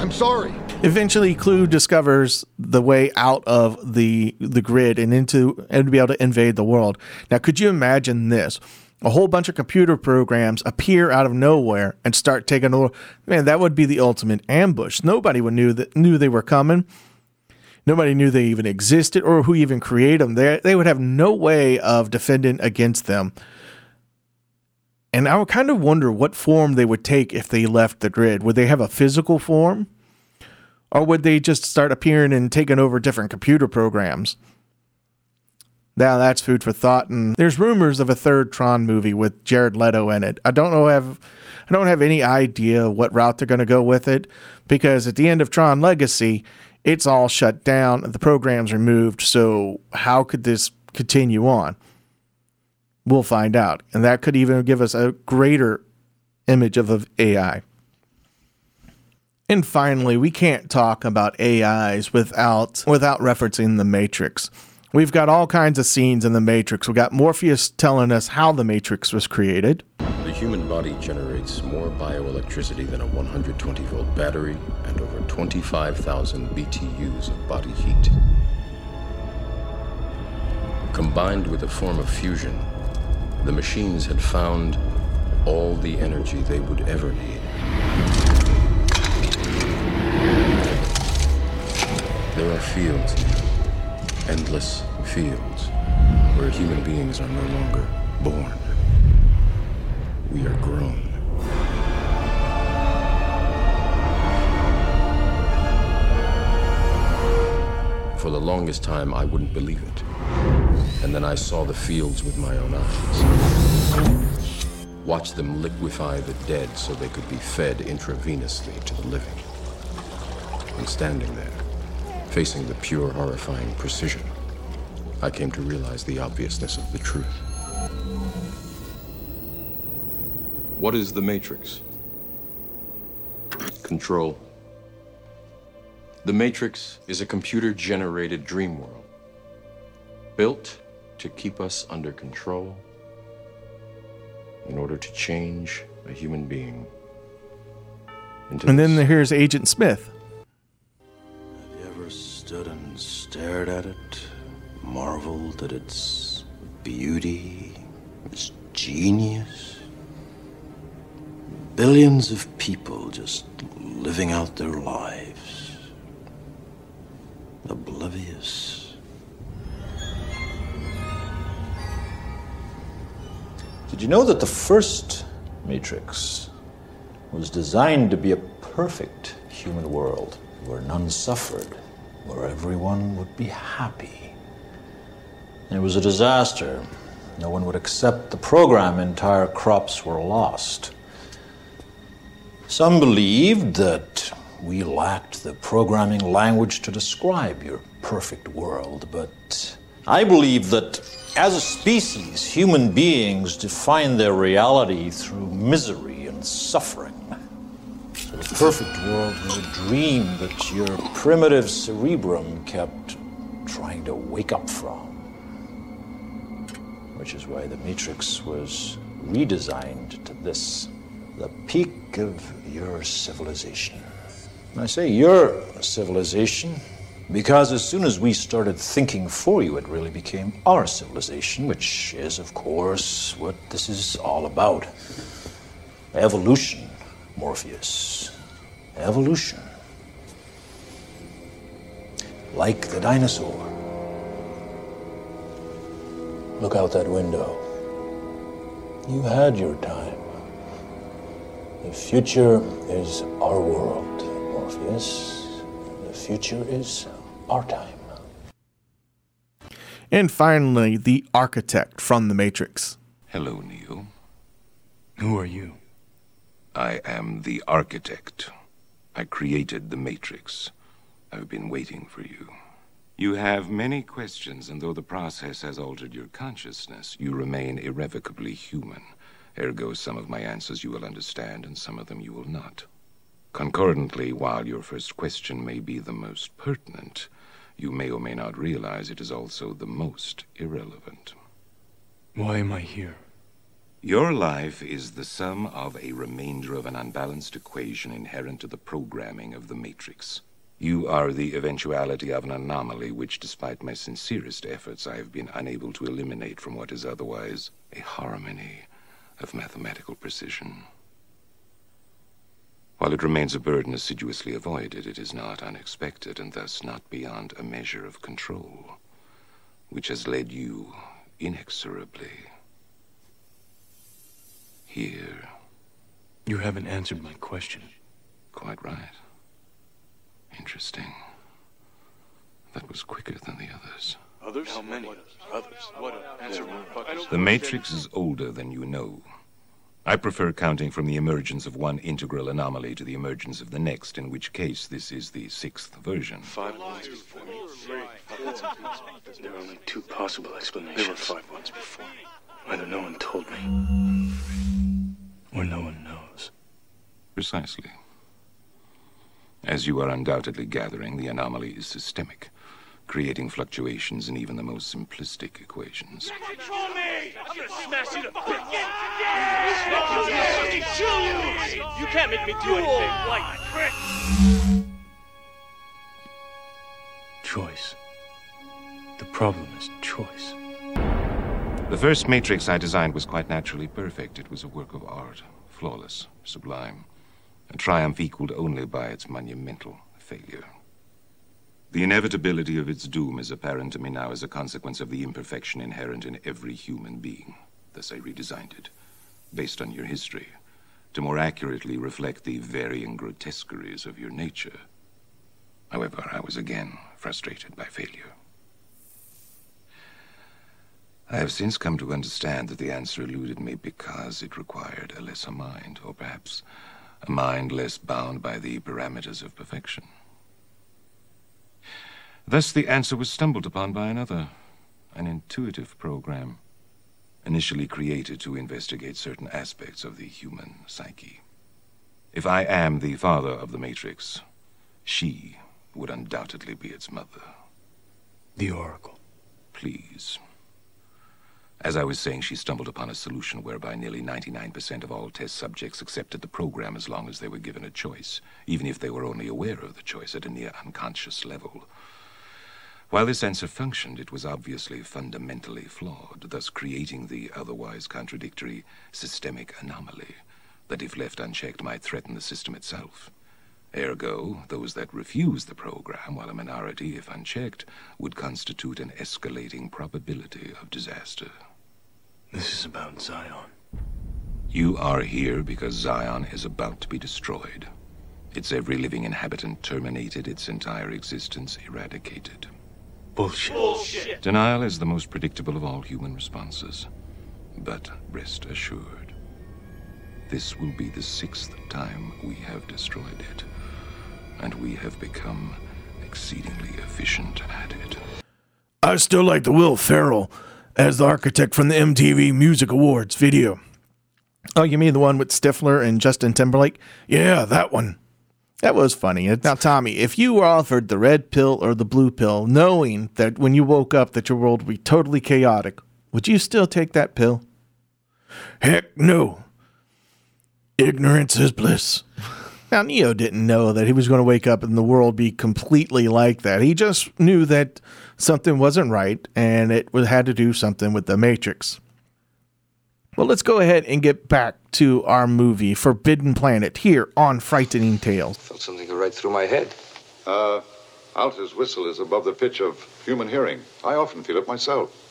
I'm sorry. Eventually, Clu discovers the way out of the the grid and into and to be able to invade the world. Now, could you imagine this? A whole bunch of computer programs appear out of nowhere and start taking over. Man, that would be the ultimate ambush. Nobody would knew that knew they were coming. Nobody knew they even existed or who even created them. They they would have no way of defending against them. And I would kind of wonder what form they would take if they left the grid. Would they have a physical form? Or would they just start appearing and taking over different computer programs? Now that's food for thought, and there's rumors of a third Tron movie with Jared Leto in it. I don't know have I don't have any idea what route they're going to go with it because at the end of Tron Legacy, it's all shut down, the program's removed. So how could this continue on? We'll find out, and that could even give us a greater image of, of AI. And finally, we can't talk about AIs without without referencing the Matrix. We've got all kinds of scenes in the Matrix. We got Morpheus telling us how the Matrix was created. The human body generates more bioelectricity than a 120 volt battery and over 25,000 BTUs of body heat. Combined with a form of fusion, the machines had found all the energy they would ever need. There are fields now, endless fields, where human beings are no longer born. We are grown. For the longest time, I wouldn't believe it. And then I saw the fields with my own eyes. Watched them liquefy the dead so they could be fed intravenously to the living. And standing there, facing the pure, horrifying precision, I came to realize the obviousness of the truth. What is the Matrix? Control. The Matrix is a computer generated dream world built to keep us under control in order to change a human being. Into And then here's Agent Smith. Have you ever stood and stared at it, marveled at its beauty, its genius? Billions of people just living out their lives, oblivious. Did you know that the first Matrix was designed to be a perfect human world where none suffered, where everyone would be happy? It was a disaster. No one would accept the program, entire crops were lost. Some believed that we lacked the programming language to describe your perfect world, but I believe that as a species, human beings define their reality through misery and suffering. So the perfect world was a dream that your primitive cerebrum kept trying to wake up from. Which is why the Matrix was redesigned to this the peak of your civilization. I say your civilization because as soon as we started thinking for you, it really became our civilization, which is, of course, what this is all about. Evolution, Morpheus. Evolution. Like the dinosaur. Look out that window. You had your time. The future is our world, Morpheus. The future is our time. And finally, the architect from the Matrix. Hello, Neo. Who are you? I am the architect. I created the Matrix. I've been waiting for you. You have many questions, and though the process has altered your consciousness, you remain irrevocably human. Ergo, some of my answers you will understand, and some of them you will not. Concordantly, while your first question may be the most pertinent, you may or may not realize it is also the most irrelevant. Why am I here? Your life is the sum of a remainder of an unbalanced equation inherent to the programming of the Matrix. You are the eventuality of an anomaly which, despite my sincerest efforts, I have been unable to eliminate from what is otherwise a harmony of mathematical precision. While it remains a burden assiduously avoided, it is not unexpected and thus not beyond a measure of control, which has led you inexorably here. You haven't answered my question. Quite right. Interesting. That was quicker than the others. Others? How many? Others? What? Answer me. The Matrix is older than you know. I prefer counting from the emergence of one integral anomaly to the emergence of the next, in which case this is the sixth version. Five ones before me. There are only two possible explanations. There were five ones before me. Either no one told me, or no one knows. Precisely. As you are undoubtedly gathering, the anomaly is systemic, creating fluctuations in even the most simplistic equations. Control me! I'm gonna smash you to bits! You can't make me do anything, white prick! Choice. The problem is choice. The first Matrix I designed was quite naturally perfect. It was a work of art, flawless, sublime, a triumph equaled only by its monumental failure. The inevitability of its doom is apparent to me now as a consequence of the imperfection inherent in every human being. Thus I redesigned it, based on your history, to more accurately reflect the varying grotesqueries of your nature. However, I was again frustrated by failure. I have since come to understand that the answer eluded me because it required a lesser mind, or perhaps a mind less bound by the parameters of perfection. Thus, the answer was stumbled upon by another, an intuitive program, initially created to investigate certain aspects of the human psyche. If I am the father of the Matrix, she would undoubtedly be its mother. The Oracle. Please. As I was saying, she stumbled upon a solution whereby nearly 99% of all test subjects accepted the program as long as they were given a choice, even if they were only aware of the choice at a near unconscious level. While this answer functioned, it was obviously fundamentally flawed, thus creating the otherwise contradictory systemic anomaly that, if left unchecked, might threaten the system itself. Ergo, those that refuse the program, while a minority, if unchecked, would constitute an escalating probability of disaster. This is about Zion. You are here because Zion is about to be destroyed. Its every living inhabitant terminated, its entire existence eradicated. Bullshit. Bullshit! Denial is the most predictable of all human responses. But rest assured, this will be the sixth time we have destroyed it, and we have become exceedingly efficient at it. I still like the Will Ferrell as the architect from the MTV Music Awards video. Oh, you mean the one with Stifler and Justin Timberlake? Yeah, that one. That was funny. Now, Tommy, if you were offered the red pill or the blue pill, knowing that when you woke up that your world would be totally chaotic, would you still take that pill? Heck no. Ignorance is bliss. Now, Neo didn't know that he was going to wake up and the world be completely like that. He just knew that something wasn't right and it had to do something with the Matrix. Well, let's go ahead and get back to our movie, Forbidden Planet, here on Frightening Tales. Felt something go right through my head. Uh, Alta's whistle is above the pitch of human hearing. I often feel it myself.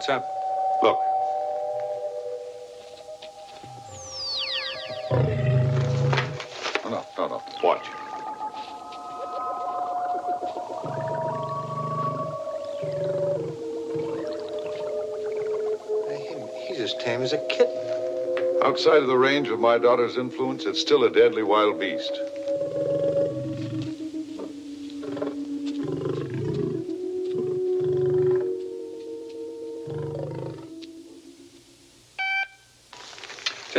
What's up? Look. Oh, no, no, no. Watch. He's as tame as a kitten. Outside of the range of my daughter's influence, it's still a deadly wild beast.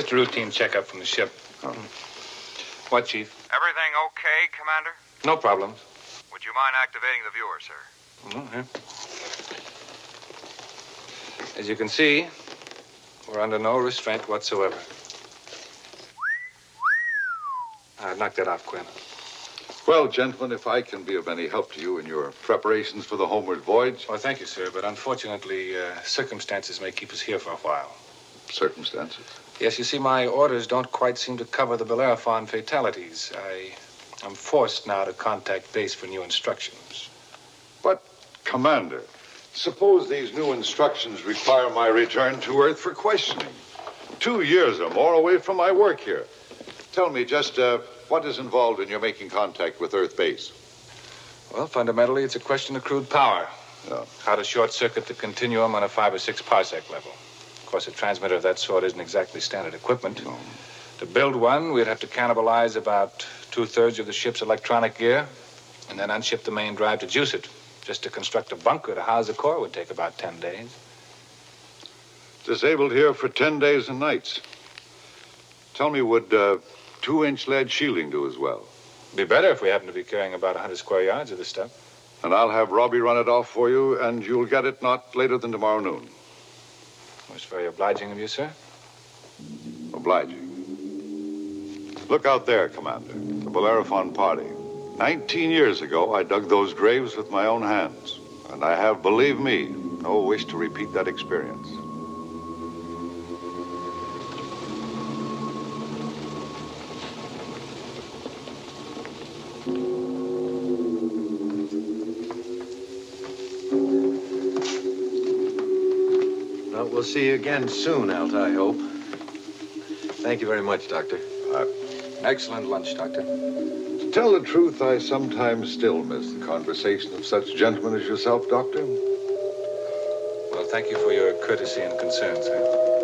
Just a routine checkup from the ship. What, Chief? Everything okay, Commander? No problems. Would you mind activating the viewer, sir? Mhm. As you can see, we're under no restraint whatsoever. Ah, knocked that off, Quinn. Well, gentlemen, if I can be of any help to you in your preparations for the homeward voyage. Well, thank you, sir, but unfortunately, uh, circumstances may keep us here for a while. circumstances. Yes, you see, my orders don't quite seem to cover the Bellerophon fatalities. I am forced now to contact base for new instructions. But, Commander, suppose these new instructions require my return to Earth for questioning. Two years or more away from my work here. Tell me just uh, what is involved in your making contact with Earth base? Well, fundamentally, it's a question of crude power. Yeah. How to short circuit the continuum on a five or six parsec level. Of course, a transmitter of that sort isn't exactly standard equipment. No. To build one, we'd have to cannibalize about two thirds of the ship's electronic gear and then unship the main drive to juice it. Just to construct a bunker to house the core would take about 10 days. Disabled here for 10 days and nights. Tell me, would uh, two inch lead shielding do as well? Be better if we happen to be carrying about 100 square yards of this stuff. And I'll have Robby run it off for you, and you'll get it not later than tomorrow noon. Most very obliging of you, sir. Obliging. Look out there, Commander. The Bellerophon party. Nineteen years ago, I dug those graves with my own hands. And I have, believe me, no wish to repeat that experience. Well, we'll see you again soon, Alta, I hope. Thank you very much, Doctor. Uh, Excellent lunch, Doctor. to tell the truth, I sometimes still miss the conversation of such gentlemen as yourself, Doctor. Well, thank you for your courtesy and concern, sir.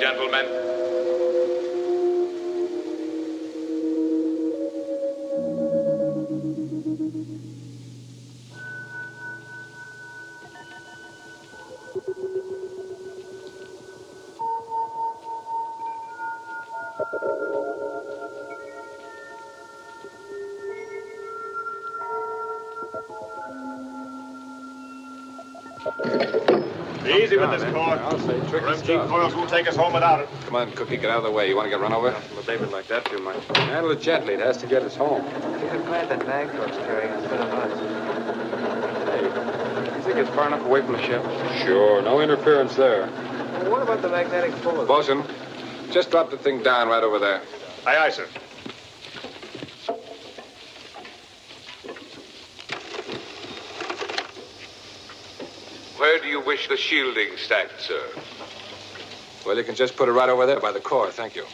Gentlemen. I'll say tricky Them cheap coils won't take us home without it. Come on, Cookie, get out of the way. You want to get run over? With David like that, too much. Handle it gently. It has to get us home. I'm glad that Bagthorpe's carrying instead of us. You think it's far enough away from the ship? Sure. No interference there. Well, what about the magnetic pulley? Bosun, just drop the thing down right over there. Aye, aye, sir. Where do you wish the shielding stacked, sir? Well, you can just put it right over there by the core. Thank you.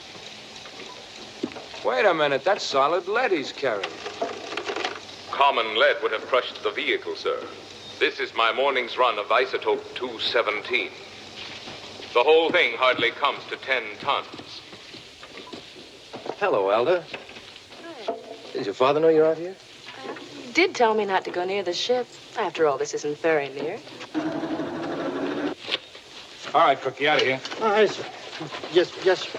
Wait a minute. That's solid lead he's carrying. Common lead would have crushed the vehicle, sir. This is my morning's run of isotope 217. The whole thing hardly comes to 10 tons. Hello, Alta. Does your father know you're out here? He did tell me not to go near the ship. After all, this isn't very near. All right, Cookie, out of here. Aye, sir. Yes, yes, sir.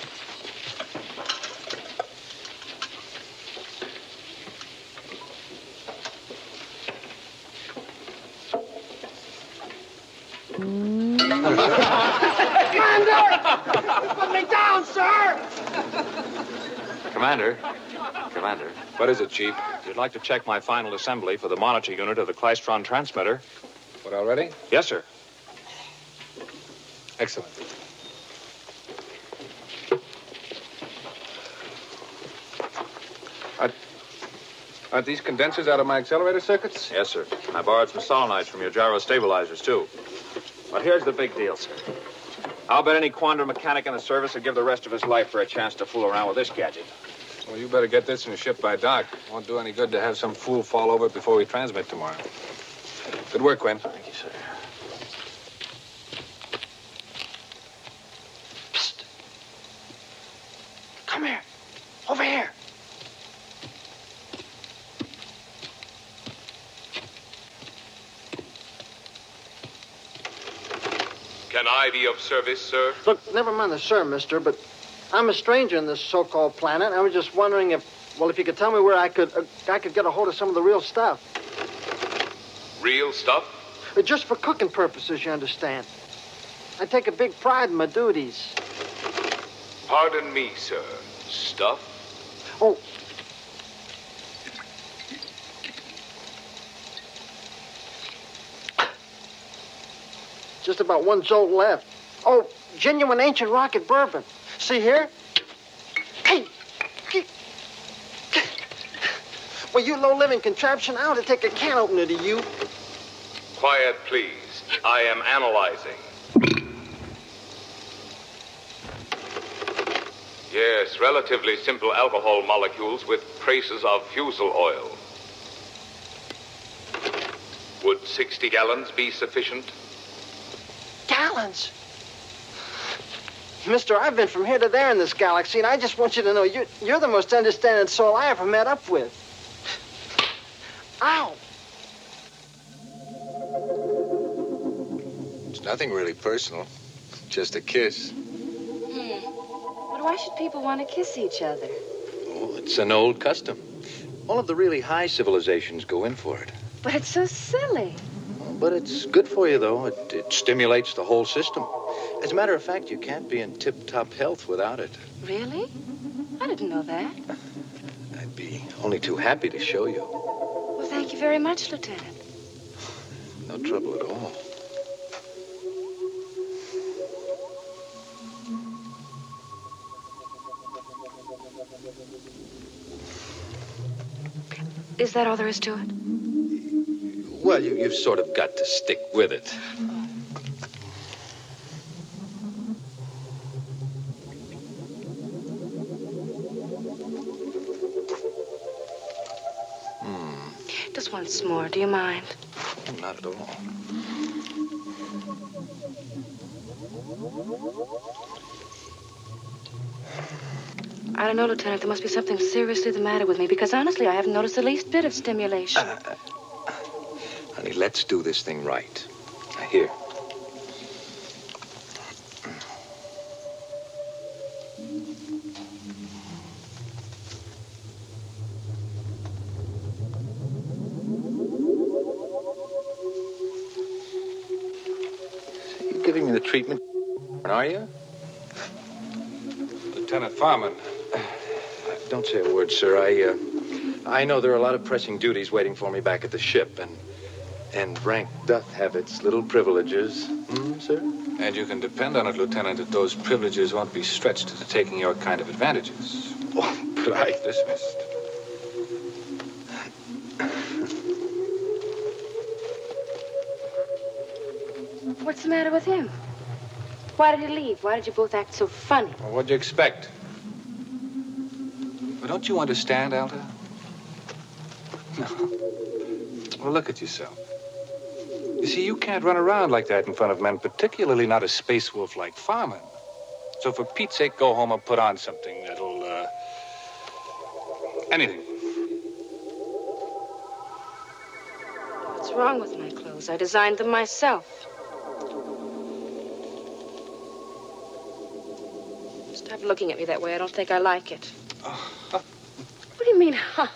Commander! Put me down, sir! Commander. Commander. What is it, Chief? You'd like to check my final assembly for the monitor unit of the Klystron transmitter. What, already? Yes, sir. Excellent. Are, are these condensers out of my accelerator circuits? Yes, sir. I borrowed some solenoids from your gyro stabilizers, too. But here's the big deal, sir. I'll bet any quantum mechanic in the service would give the rest of his life for a chance to fool around with this gadget. Well, you better get this and ship by dock. Won't do any good to have some fool fall over it before we transmit tomorrow. Good work, Quinn. Thank you, sir. Come here. Over here. Can I be of service, sir? Look, never mind the sir, mister, but I'm a stranger in this so-called planet. I was just wondering if, well, if you could tell me where I could, uh, I could get a hold of some of the real stuff. Real stuff? Uh, just for cooking purposes, you understand. I take a big pride in my duties. Pardon me, sir. Stuff? Oh. Just about one jolt left. Oh, genuine ancient rocket bourbon. See here? Hey! Well, you low-living contraption, I ought to take a can opener to you. Quiet, please. I am analyzing. Yes, relatively simple alcohol molecules with traces of fusel oil. Would 60 gallons be sufficient? Gallons? Mister, I've been from here to there in this galaxy, and I just want you to know you're, you're the most understanding soul I ever met up with. Ow! It's nothing really personal. Just a kiss. Hmm. But why should people want to kiss each other? Oh, it's an old custom. All of the really high civilizations go in for it. But it's so silly. But it's good for you, though. It, it stimulates the whole system. As a matter of fact, you can't be in tip-top health without it. Really? I didn't know that. I'd be only too happy to show you. Well, thank you very much, Lieutenant. No trouble at all. Is that all there is to it? Well, you, you've sort of got to stick with it. Hmm. Just once more, do you mind? Not at all. I don't know, Lieutenant. There must be something seriously the matter with me because honestly, I haven't noticed the least bit of stimulation. Uh, Let's do this thing right. Here. You're giving me the treatment, are you? Lieutenant Farman. Don't say a word, sir. I, uh, I know there are a lot of pressing duties waiting for me back at the ship, and and rank doth have its little privileges. Hmm, sir? And you can depend on it, Lieutenant, that those privileges won't be stretched to taking your kind of advantages. Oh, but I... Dismissed. What's the matter with him? Why did he leave? Why did you both act so funny? Well, what'd you expect? Well, don't you understand, Alta? No. Well, look at yourself. You see, you can't run around like that in front of men, particularly not a space wolf like Farman. So for Pete's sake, go home and put on something that'll, uh... Anything. What's wrong with my clothes? I designed them myself. Stop looking at me that way. I don't think I like it. what do you mean, ha?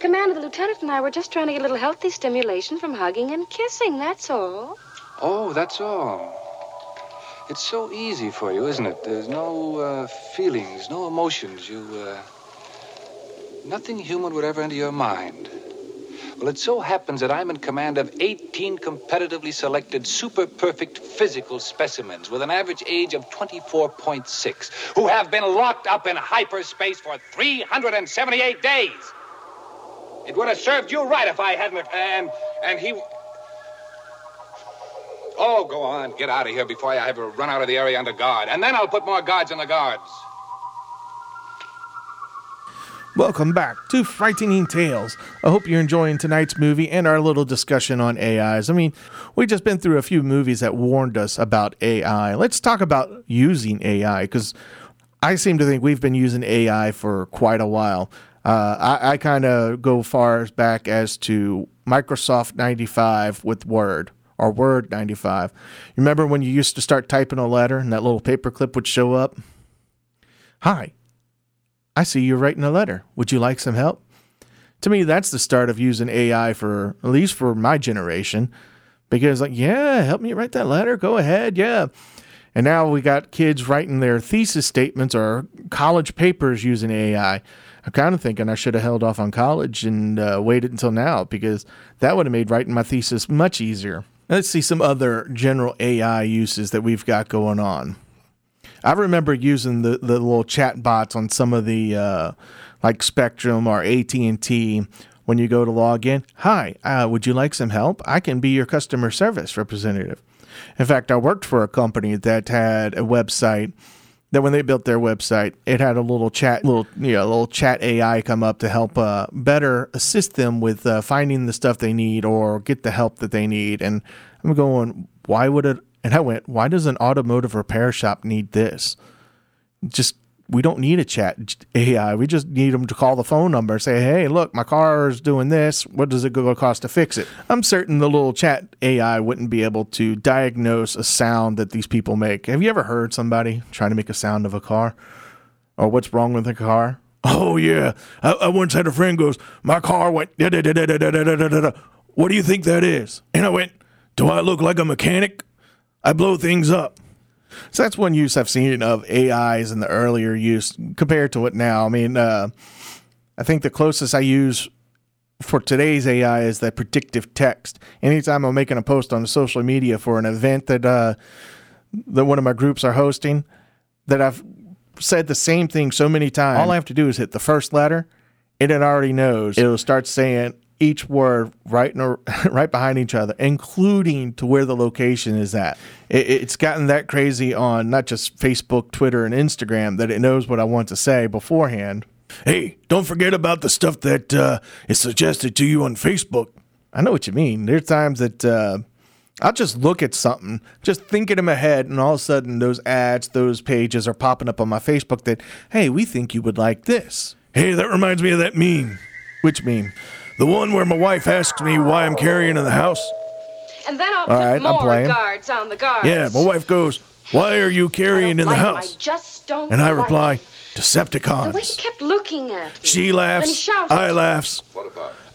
Commander, the lieutenant and I were just trying to get a little healthy stimulation from hugging and kissing, that's all. Oh, that's all. It's so easy for you, isn't it? There's no uh, feelings, no emotions. You, uh, nothing human would ever enter your mind. Well, it so happens that I'm in command of 18 competitively selected super perfect physical specimens with an average age of 24.6 who have been locked up in hyperspace for 378 days. It would have served you right if I hadn't. And, and he. Oh, go on. Get out of here before I have to run out of the area under guard. And then I'll put more guards in the guards. Welcome back to Frightening Tales. I hope you're enjoying tonight's movie and our little discussion on AIs. I mean, we've just been through a few movies that warned us about AI. Let's talk about using AI because I seem to think we've been using AI for quite a while. Uh, I, I kind of go far back as to Microsoft 95 with Word or Word 95. You remember when you used to start typing a letter and that little paperclip would show up? Hi, I see you're writing a letter. Would you like some help? To me, that's the start of using AI for, at least for my generation, because, like, yeah, help me write that letter. Go ahead. Yeah. And now we got kids writing their thesis statements or college papers using AI. I'm kind of thinking I should have held off on college and uh, waited until now because that would have made writing my thesis much easier. Let's see some other general AI uses that we've got going on. I remember using the, the little chat bots on some of the uh, like Spectrum or AT and T when you go to log in. Hi, uh, would you like some help? I can be your customer service representative. In fact, I worked for a company that had a website that when they built their website, it had a little chat, little you know, little chat AI come up to help uh, better assist them with uh, finding the stuff they need or get the help that they need. And I'm going, why would it? And I went, why does an automotive repair shop need this? Just we don't need a chat AI. We just need them to call the phone number and say, hey, look, my car's doing this. What does it go cost to fix it? I'm certain the little chat AI wouldn't be able to diagnose a sound that these people make. Have you ever heard somebody trying to make a sound of a car or what's wrong with a car? Oh, yeah. I, I once had a friend goes, my car went, da, da, da, what do you think that is? And I went, do I look like a mechanic? I blow things up. So that's one use I've seen of AIs in the earlier use compared to what now. I mean, uh, I think the closest I use for today's AI is that predictive text. Anytime I'm making a post on social media for an event that uh, that one of my groups are hosting, that I've said the same thing so many times. All I have to do is hit the first letter, and it already knows. It'll start saying each word right in a, right behind each other, including to where the location is at. It, it's gotten that crazy on not just Facebook, Twitter, and Instagram that it knows what I want to say beforehand. Hey, don't forget about the stuff that uh, is suggested to you on Facebook. I know what you mean. There are times that uh, I'll just look at something, just think it in my head, and all of a sudden those ads, those pages are popping up on my Facebook that, hey, we think you would like this. Hey, that reminds me of that meme. Which meme? The one where my wife asks me why I'm carrying in the house. And then I'll All put right, I'm more playing. guards on the guards. Yeah, my wife goes, Why are you carrying in the like 'em, house? I just don't And I like reply, 'em. The way he Decepticons. kept looking at me. She Then he laughs. shouted. I laughs.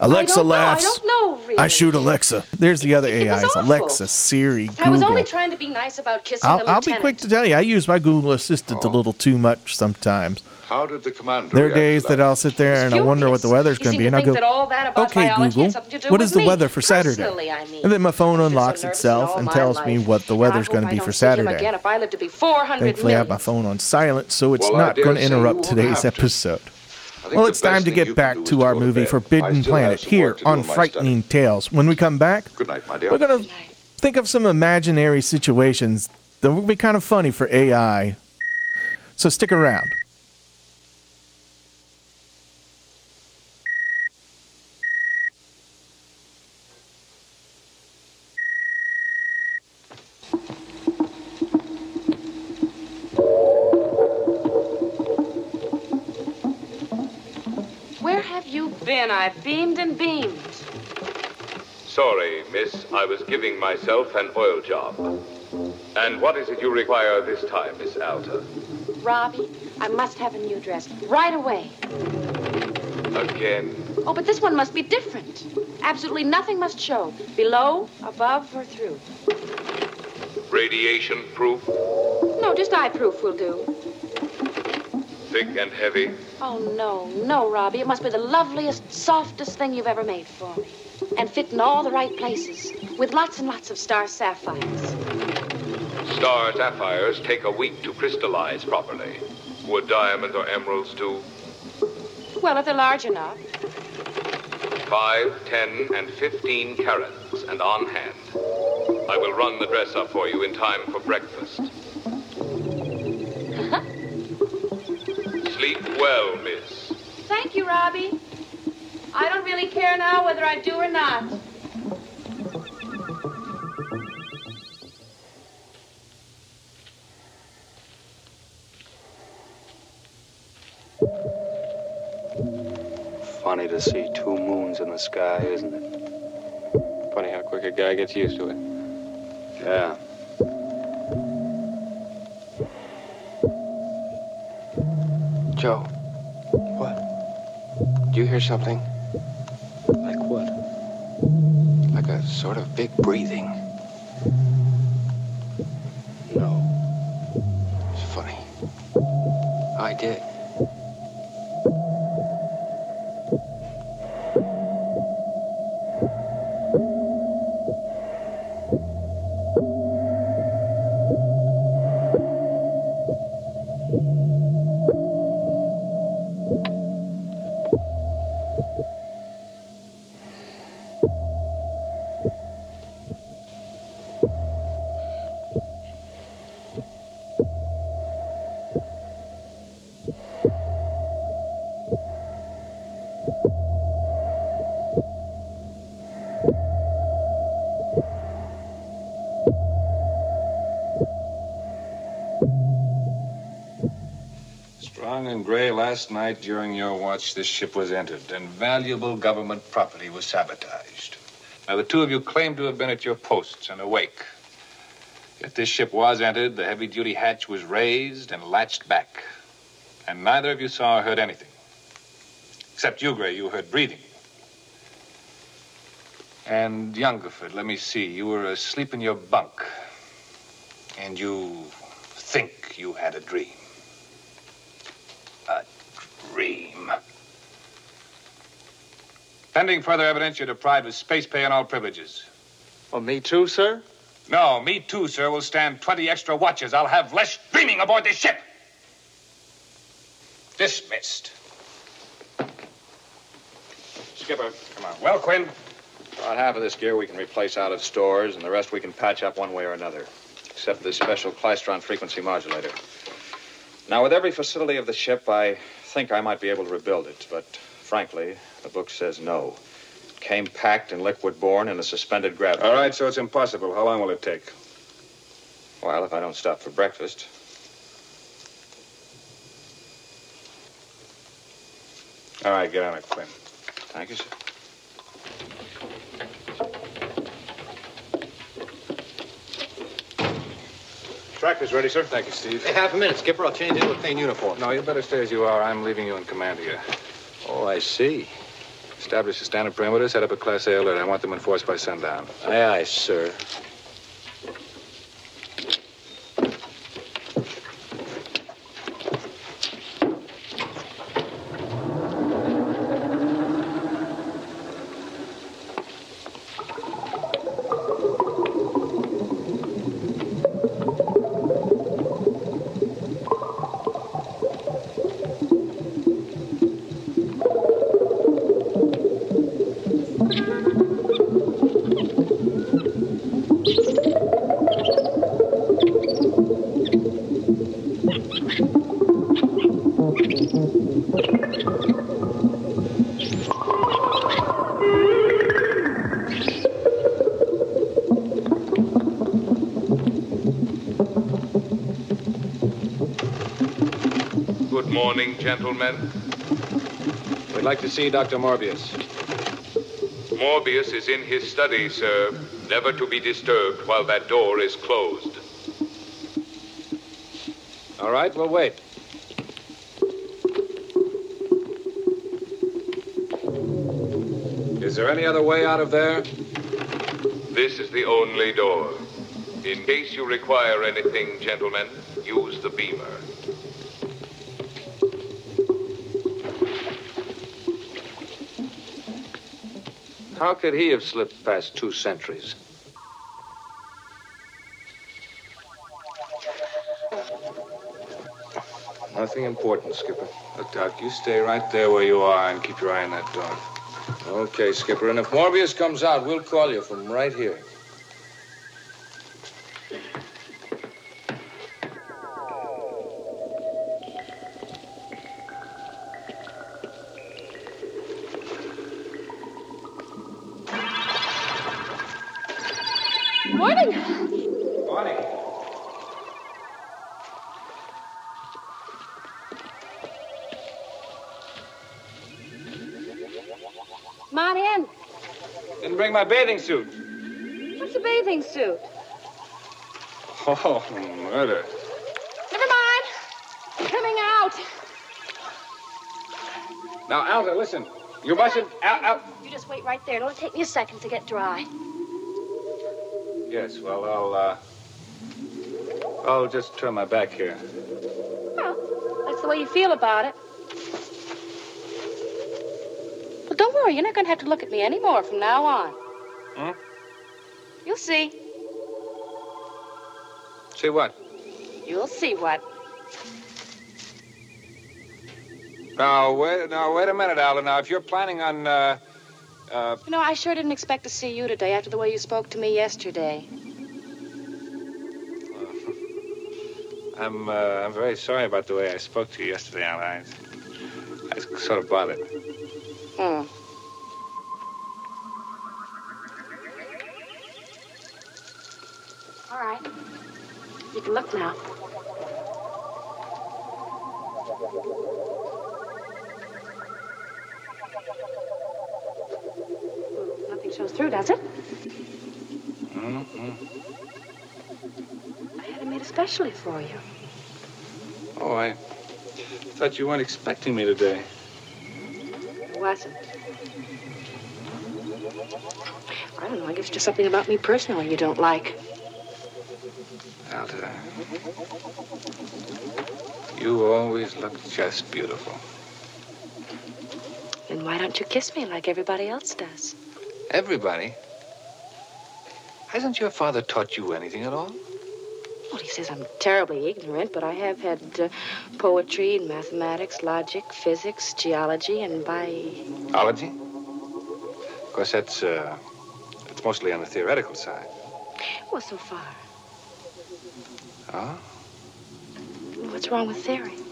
Alexa I don't know, laughs. I don't know, really. I shoot Alexa. There's the other It was AIs awful. Alexa, Siri, Google. I was only trying to be nice about kissing I'll, the I'll be quick to tell you, I use my Google Assistant a little too much sometimes. How did the commander There are days that I'll sit there and I wonder what the weather's going to be, and I'll go, that all that about "Okay, Google, has something to do what with is the me, weather for Saturday?" I mean. And then my phone I've so unlocks itself and my tells me what the weather's going to be for Saturday. again if I live to be 400 Thankfully, I have my phone on silent, so it's Well, not going to interrupt today's to. episode. Well, it's time to get back can do is to to our movie Forbidden Planet here work to do on Frightening Tales. When we come back, Good night, my dear. we're going to think of some imaginary situations that would be kind of funny for AI. So stick around. I've beamed and beamed. Sorry, miss. I was giving myself an oil job. And what is it you require this time, Miss Alta? Robby, I must have a new dress right away. Again? Oh, but this one must be different. Absolutely nothing must show. Below, above, or through. Radiation proof? No, just eye proof will do. Thick and heavy? Oh, no, no, Robby. It must be the loveliest, softest thing you've ever made for me. And fit in all the right places. With lots and lots of star sapphires. Star sapphires take a week to crystallize properly. Would diamonds or emeralds do? Well, if they're large enough. Five, ten, and fifteen carats, and on hand. I will run the dress up for you in time for breakfast. Sleep well, miss. Thank you, Robby. I don't really care now whether I do or not. Funny to see two moons in the sky, isn't it? Funny how quick a guy gets used to it. Yeah. Joe. What? Do you hear something? Like what? Like a sort of big breathing. No. It's funny. I did. Last night during your watch, this ship was entered, and valuable government property was sabotaged. Now, the two of you claim to have been at your posts and awake. Yet this ship was entered, the heavy duty hatch was raised and latched back. And neither of you saw or heard anything. Except you, Gray, you heard breathing. And Youngerford, let me see, you were asleep in your bunk. And you think you had a dream. A dream. Pending further evidence, you're deprived of space pay and all privileges. Well, me too, sir? No, me too, sir, will stand 20 extra watches. I'll have less dreaming aboard this ship. Dismissed. Skipper, come on. Well, Quinn. About half of this gear we can replace out of stores, and the rest we can patch up one way or another, except this special Klystron frequency modulator. Now, with every facility of the ship, I think I might be able to rebuild it, but frankly, the book says no. It came packed in liquid borne in a suspended gravity. All right, so it's impossible. How long will it take? Well, if I don't stop for breakfast. All right, get on it, Quinn. Thank you, sir. Tractor's ready, sir. Thank you, Steve. Hey, half a minute, Skipper. I'll change into a clean uniform. No, you better stay as you are. I'm leaving you in command here. Oh, I see. Establish a standard perimeter, set up a Class A alert. I want them enforced by sundown. Aye, aye, sir. Gentlemen. We'd like to see Dr. Morbius. Morbius is in his study, sir, never to be disturbed while that door is closed. All right, we'll wait. Is there any other way out of there? This is the only door. In case you require anything, gentlemen, How could he have slipped past two sentries? Nothing important, Skipper. Look, Doc, you stay right there where you are and keep your eye on that door. Okay, Skipper. And if Morbius comes out, we'll call you from right here. Come on in. Didn't bring my bathing suit. What's a bathing suit? Oh, murder. Never mind. Coming out. Now, Alta, listen. You mustn't. Al, Al. You just wait right there. It'll take me a second to get dry. Yes, well, I'll, uh. I'll just turn my back here. Well, let's the way you feel about it. You're not going to have to look at me anymore from now on. Hmm? You'll see. See what? You'll see what. Now, wait, now, wait a minute, Alta. Now, if you're planning on, uh, uh, You know, I sure didn't expect to see you today after the way you spoke to me yesterday. I'm, uh, I'm very sorry about the way I spoke to you yesterday, Alta. I, I was sort of bothered. Hmm. Look now. Nothing shows through, does it? Mm-hmm. I had it made especially for you. Oh, I thought you weren't expecting me today. It wasn't. I don't know. I guess it's just something about me personally you don't like. You always look just beautiful. Then why don't you kiss me like everybody else does? Everybody? Hasn't your father taught you anything at all? Well, he says I'm terribly ignorant, but I have had uh, poetry and mathematics, logic, physics, geology, and by. Ology? Of course, that's, uh, that's mostly on the theoretical side. Well, so far. What's wrong with theory?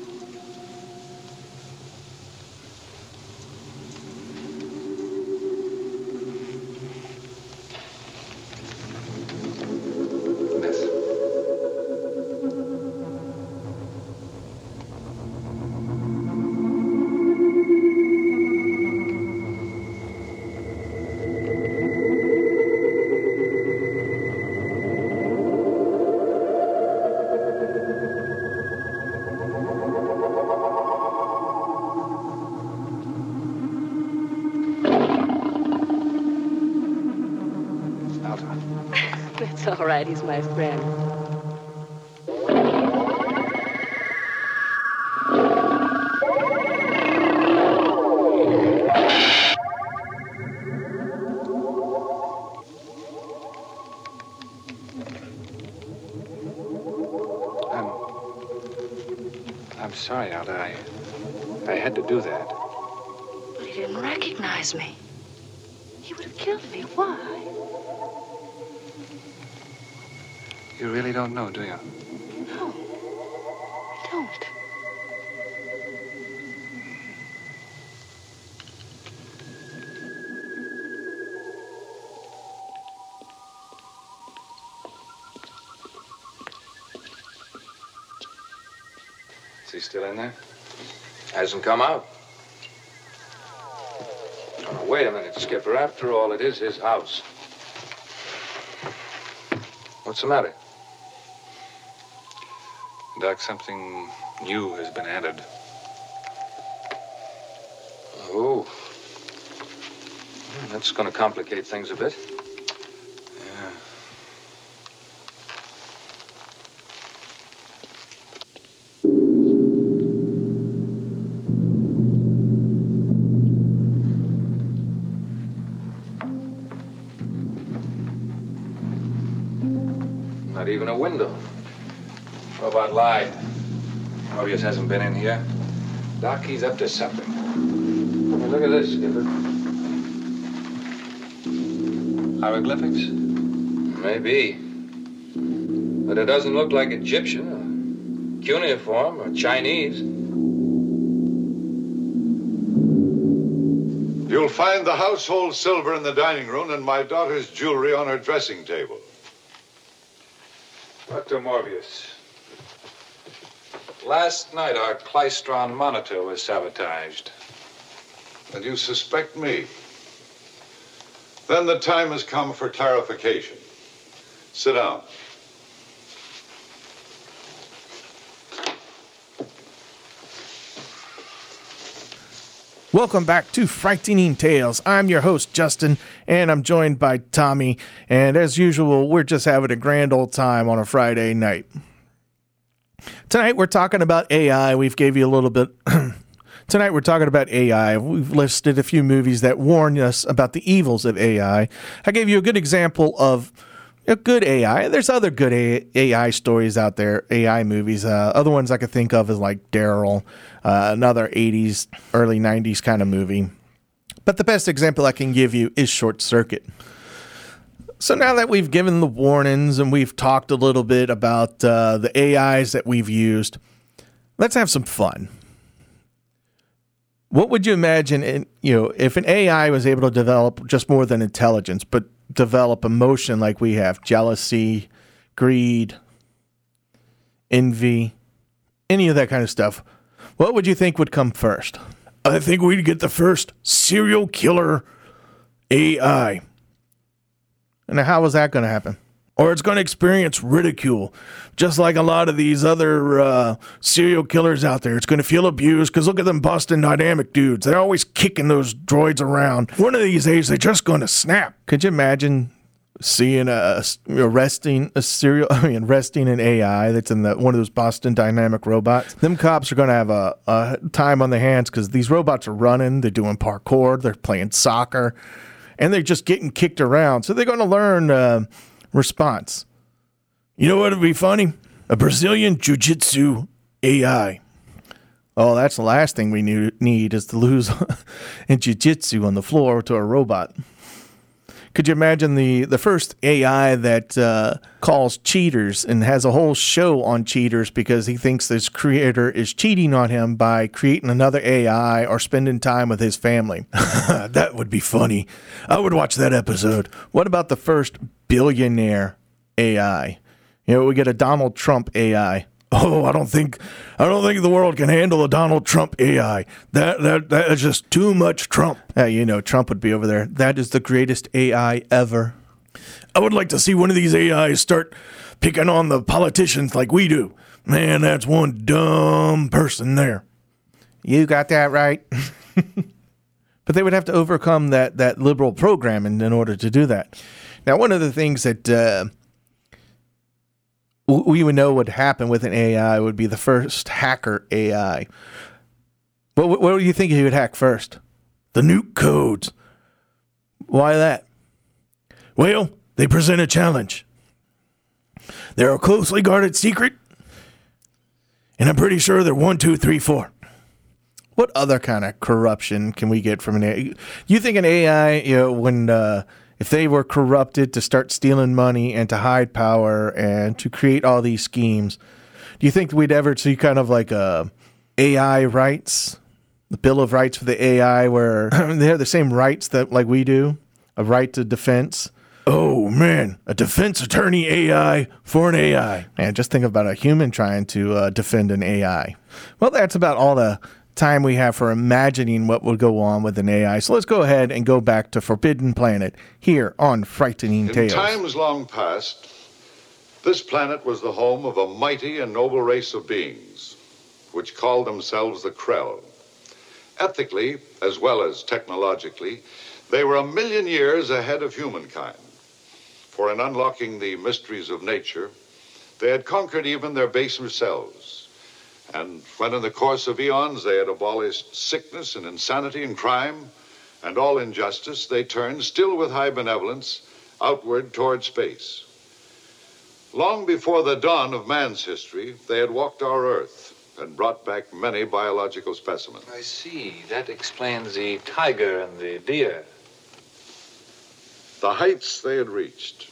Still in there? Hasn't come out. Oh, wait a minute, Skipper. After all, it is his house. What's the matter? Doc, something new has been added. Oh. That's going to complicate things a bit. Window. Robot lied. Morbius hasn't been in here. Doc, he's up to something. I mean, look at this, Skipper. Hieroglyphics? Maybe. But it doesn't look like Egyptian, or cuneiform, or Chinese. You'll find the household silver in the dining room and my daughter's jewelry on her dressing table. Dr. Morbius. Last night, our Klystron monitor was sabotaged. And you suspect me? Then the time has come for clarification. Sit down. Welcome back to Frightening Tales. I'm your host, Justin, and I'm joined by Tommy. And as usual, we're just having a grand old time on a Friday night. Tonight we're talking about AI. We've gave you a little bit. Tonight we're talking about AI. We've listed a few movies that warn us about the evils of AI. I gave you a good example of a good AI. There's other good AI stories out there, AI movies. Uh, other ones I could think of is like Daryl, uh, another 80s, early 90s kind of movie. But the best example I can give you is Short Circuit. So now that we've given the warnings and we've talked a little bit about uh, the AIs that we've used, let's have some fun. What would you imagine, in, you know, if an AI was able to develop just more than intelligence, but develop emotion like we have, jealousy, greed, envy, any of that kind of stuff? What would you think would come first? I think we'd get the first serial killer AI. And how is that going to happen? Or it's going to experience ridicule, just like a lot of these other uh, serial killers out there. It's going to feel abused because look at them Boston Dynamic dudes. They're always kicking those droids around. One of these days, they're just going to snap. Could you imagine seeing a arresting a serial I mean arresting an AI that's in the one of those Boston Dynamic robots. Them cops are going to have a, a time on their hands because these robots are running, they're doing parkour, they're playing soccer, and they're just getting kicked around. So they're going to learn uh, response. You know what would be funny? A Brazilian Jiu Jitsu AI. Oh, that's the last thing we need is to lose in jiu jitsu on the floor to a robot. Could you imagine the, the first AI that uh, calls cheaters and has a whole show on cheaters because he thinks this creator is cheating on him by creating another AI or spending time with his family? that would be funny. I would watch that episode. What about the first billionaire AI? You know, we get a Donald Trump AI. Oh, I don't think I don't think the world can handle a Donald Trump AI. That that that is just too much Trump. Yeah, you know, Trump would be over there. That is the greatest AI ever. I would like to see one of these AIs start picking on the politicians like we do. Man, that's one dumb person there. You got that right. but they would have to overcome that that liberal programming in order to do that. Now, one of the things that uh, we would know what would happen with an AI would be the first hacker AI. What, what do you think he would hack first? The nuke codes. Why that? Well, they present a challenge. They're a closely guarded secret, and I'm pretty sure they're one, two, three, four. What other kind of corruption can we get from an AI? You think an AI, you know, when uh, if they were corrupted to start stealing money and to hide power and to create all these schemes, do you think we'd ever see kind of like a AI rights, the Bill of Rights for the AI, where they have the same rights that like we do, a right to defense? Oh man, a defense attorney AI for an AI. And just think about a human trying to uh, defend an AI. Well, that's about all the time we have for imagining what would go on with an AI. So let's go ahead and go back to Forbidden Planet here on Frightening In Tales. times long past, this planet was the home of a mighty and noble race of beings, which called themselves the Krell. Ethically, as well as technologically, they were a million years ahead of humankind. For in unlocking the mysteries of nature, they had conquered even their baser selves. And when in the course of eons they had abolished sickness and insanity and crime and all injustice, they turned, still with high benevolence, outward toward space. Long before the dawn of man's history, they had walked our Earth and brought back many biological specimens. I see. That explains the tiger and the deer. The heights they had reached.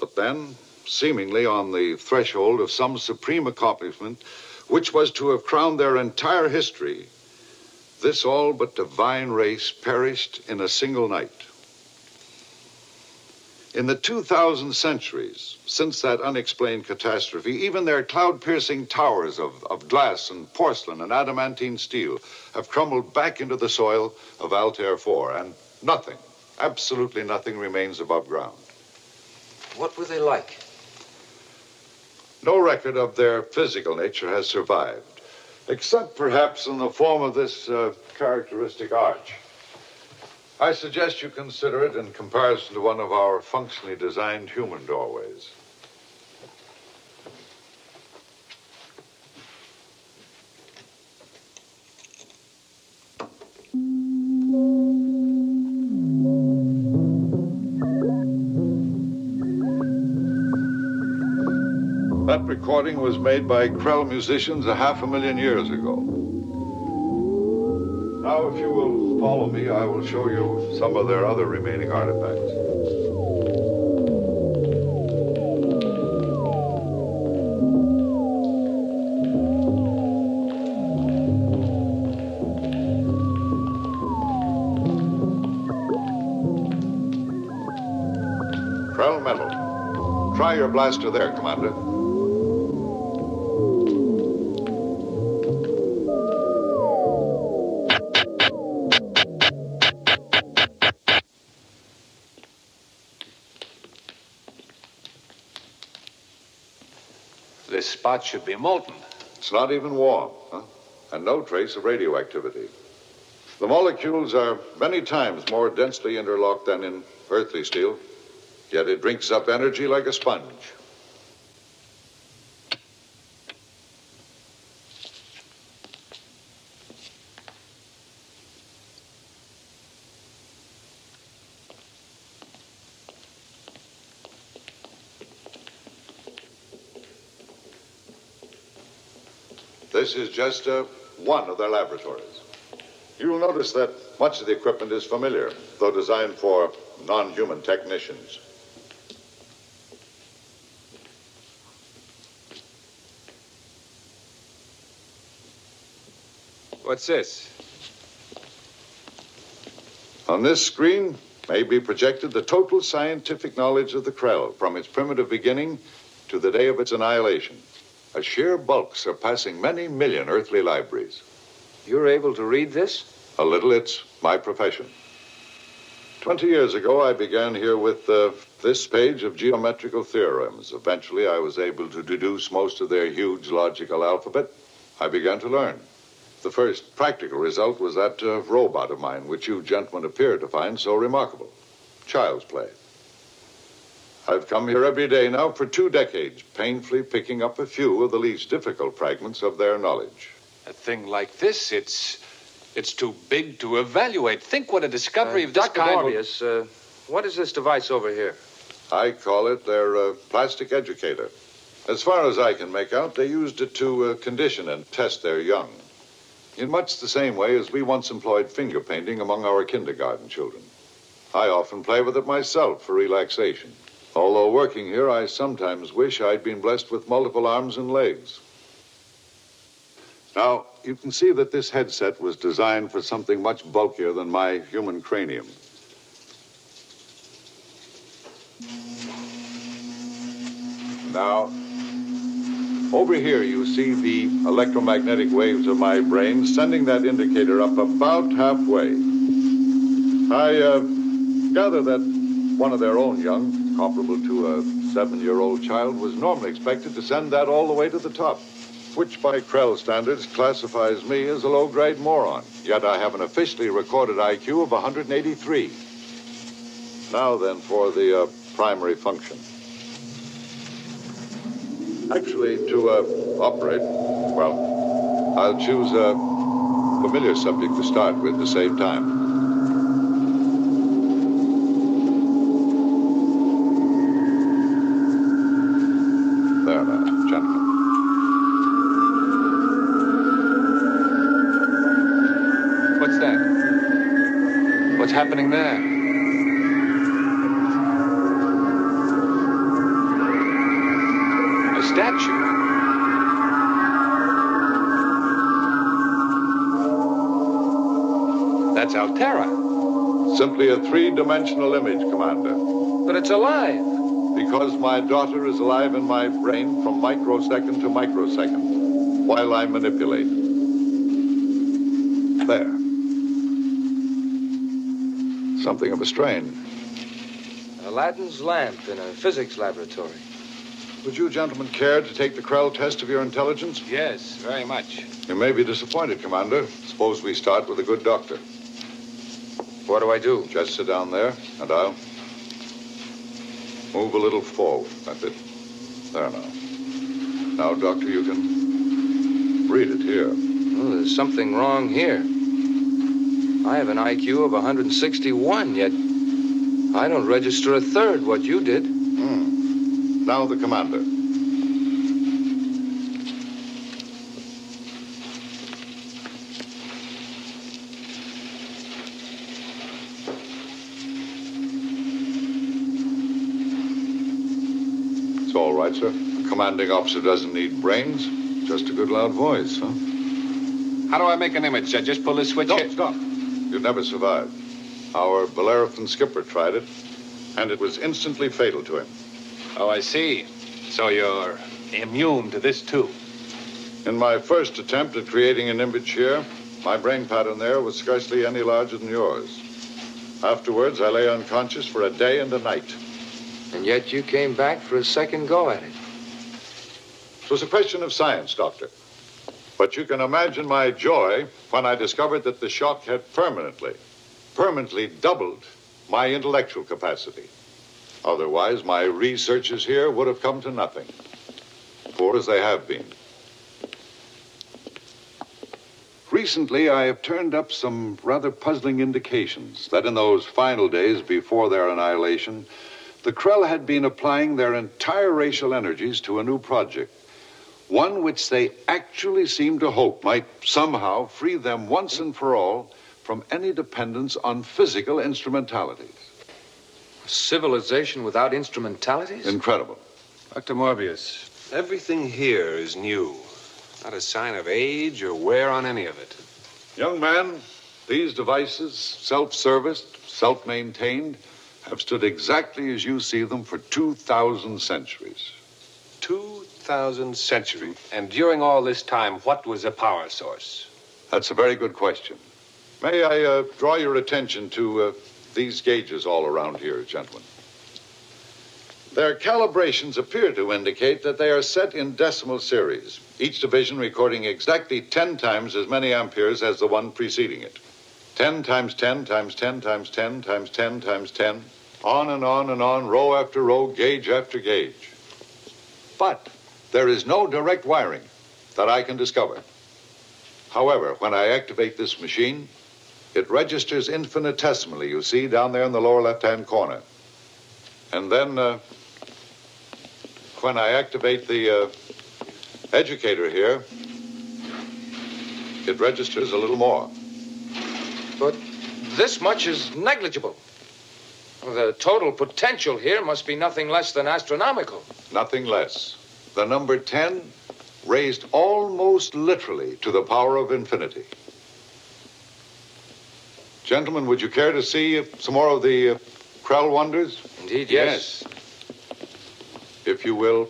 But then, seemingly on the threshold of some supreme accomplishment, which was to have crowned their entire history, this all but divine race perished in a single night. In the 2,000 centuries since that unexplained catastrophe, even their cloud piercing towers of, of glass and porcelain and adamantine steel have crumbled back into the soil of Altair 4, and nothing, absolutely nothing, remains above ground. What were they like? No record of their physical nature has survived, except perhaps in the form of this uh, characteristic arch. I suggest you consider it in comparison to one of our functionally designed human doorways. That recording was made by Krell musicians a half a million years ago. Now, if you will follow me, I will show you some of their other remaining artifacts. Krell metal. Try your blaster there, Commander. Spot should be molten. It's not even warm, huh? and no trace of radioactivity. The molecules are many times more densely interlocked than in earthly steel, yet it drinks up energy like a sponge. This is just uh, one of their laboratories. You'll notice that much of the equipment is familiar, though designed for non human technicians. What's this? On this screen may be projected the total scientific knowledge of the Krell from its primitive beginning to the day of its annihilation. A sheer bulk surpassing many million earthly libraries. You're able to read this? A little, it's my profession. Twenty years ago, I began here with uh, this page of geometrical theorems. Eventually, I was able to deduce most of their huge logical alphabet. I began to learn. The first practical result was that uh, robot of mine, which you gentlemen appear to find so remarkable. Child's play. I've come here every day now for two decades, painfully picking up a few of the least difficult fragments of their knowledge. A thing like this, it's it's too big to evaluate. Think what a discovery Uh, of this Dr. kind will- Morbius, uh, what is this device over here? I call it their uh, plastic educator. As far as I can make out, they used it to uh, condition and test their young. In much the same way as we once employed finger painting among our kindergarten children. I often play with it myself for relaxation. Although working here, I sometimes wish I'd been blessed with multiple arms and legs. Now, you can see that this headset was designed for something much bulkier than my human cranium. Now, over here you see the electromagnetic waves of my brain sending that indicator up about halfway. I uh, gather that one of their own young, comparable to a seven year old child, was normally expected to send that all the way to the top, which by Krell standards classifies me as a low grade moron. Yet I have an officially recorded IQ of 183. Now then, for the uh, primary function. Actually, to uh, operate, well, I'll choose a familiar subject to start with to save time. Simply a three dimensional image, Commander. But it's alive. Because my daughter is alive in my brain from microsecond to microsecond while I manipulate. There. Something of a strain. Aladdin's lamp in a physics laboratory. Would you gentlemen care to take the Krell test of your intelligence? Yes, very much. You may be disappointed, Commander. Suppose we start with a good doctor. What do I do? Just sit down there, and I'll move a little forward. That's it. There now. Now, Doctor, you can read it here. Oh, there's something wrong here. I have an IQ of 161, yet I don't register a third what you did. Hmm. Now, the commander. all right, sir. A commanding officer doesn't need brains, just a good loud voice, huh? How do I make an image? I just pull this switch Stop, here? stop. You'd never survive. Our Bellerophon skipper tried it, and it was instantly fatal to him. Oh, I see. So you're immune to this, too. In my first attempt at creating an image here, my brain pattern there was scarcely any larger than yours. Afterwards, I lay unconscious for a day and a night. And yet you came back for a second go at it. It was a question of science, Doctor. But you can imagine my joy when I discovered that the shock had permanently, permanently doubled my intellectual capacity. Otherwise, my researches here would have come to nothing, poor as they have been. Recently, I have turned up some rather puzzling indications that in those final days before their annihilation, the Krell had been applying their entire racial energies to a new project, one which they actually seem to hope might somehow free them once and for all from any dependence on physical instrumentalities. A civilization without instrumentalities? Incredible. Dr. Morbius, everything here is new. Not a sign of age or wear on any of it. Young man, these devices, self serviced, self maintained, have stood exactly as you see them for 2,000 centuries. 2,000 centuries. And during all this time, what was the power source? That's a very good question. May I uh, draw your attention to uh, these gauges all around here, gentlemen? Their calibrations appear to indicate that they are set in decimal series, each division recording exactly 10 times as many amperes as the one preceding it. 10 times 10 times 10 times 10 times 10 times 10, on and on and on, row after row, gauge after gauge. But there is no direct wiring that I can discover. However, when I activate this machine, it registers infinitesimally, you see, down there in the lower left hand corner. And then, uh, when I activate the uh, educator here, it registers a little more. But this much is negligible. The total potential here must be nothing less than astronomical. Nothing less. The number 10 raised almost literally to the power of infinity. Gentlemen, would you care to see uh, some more of the uh, Krell wonders? Indeed, yes. If you will,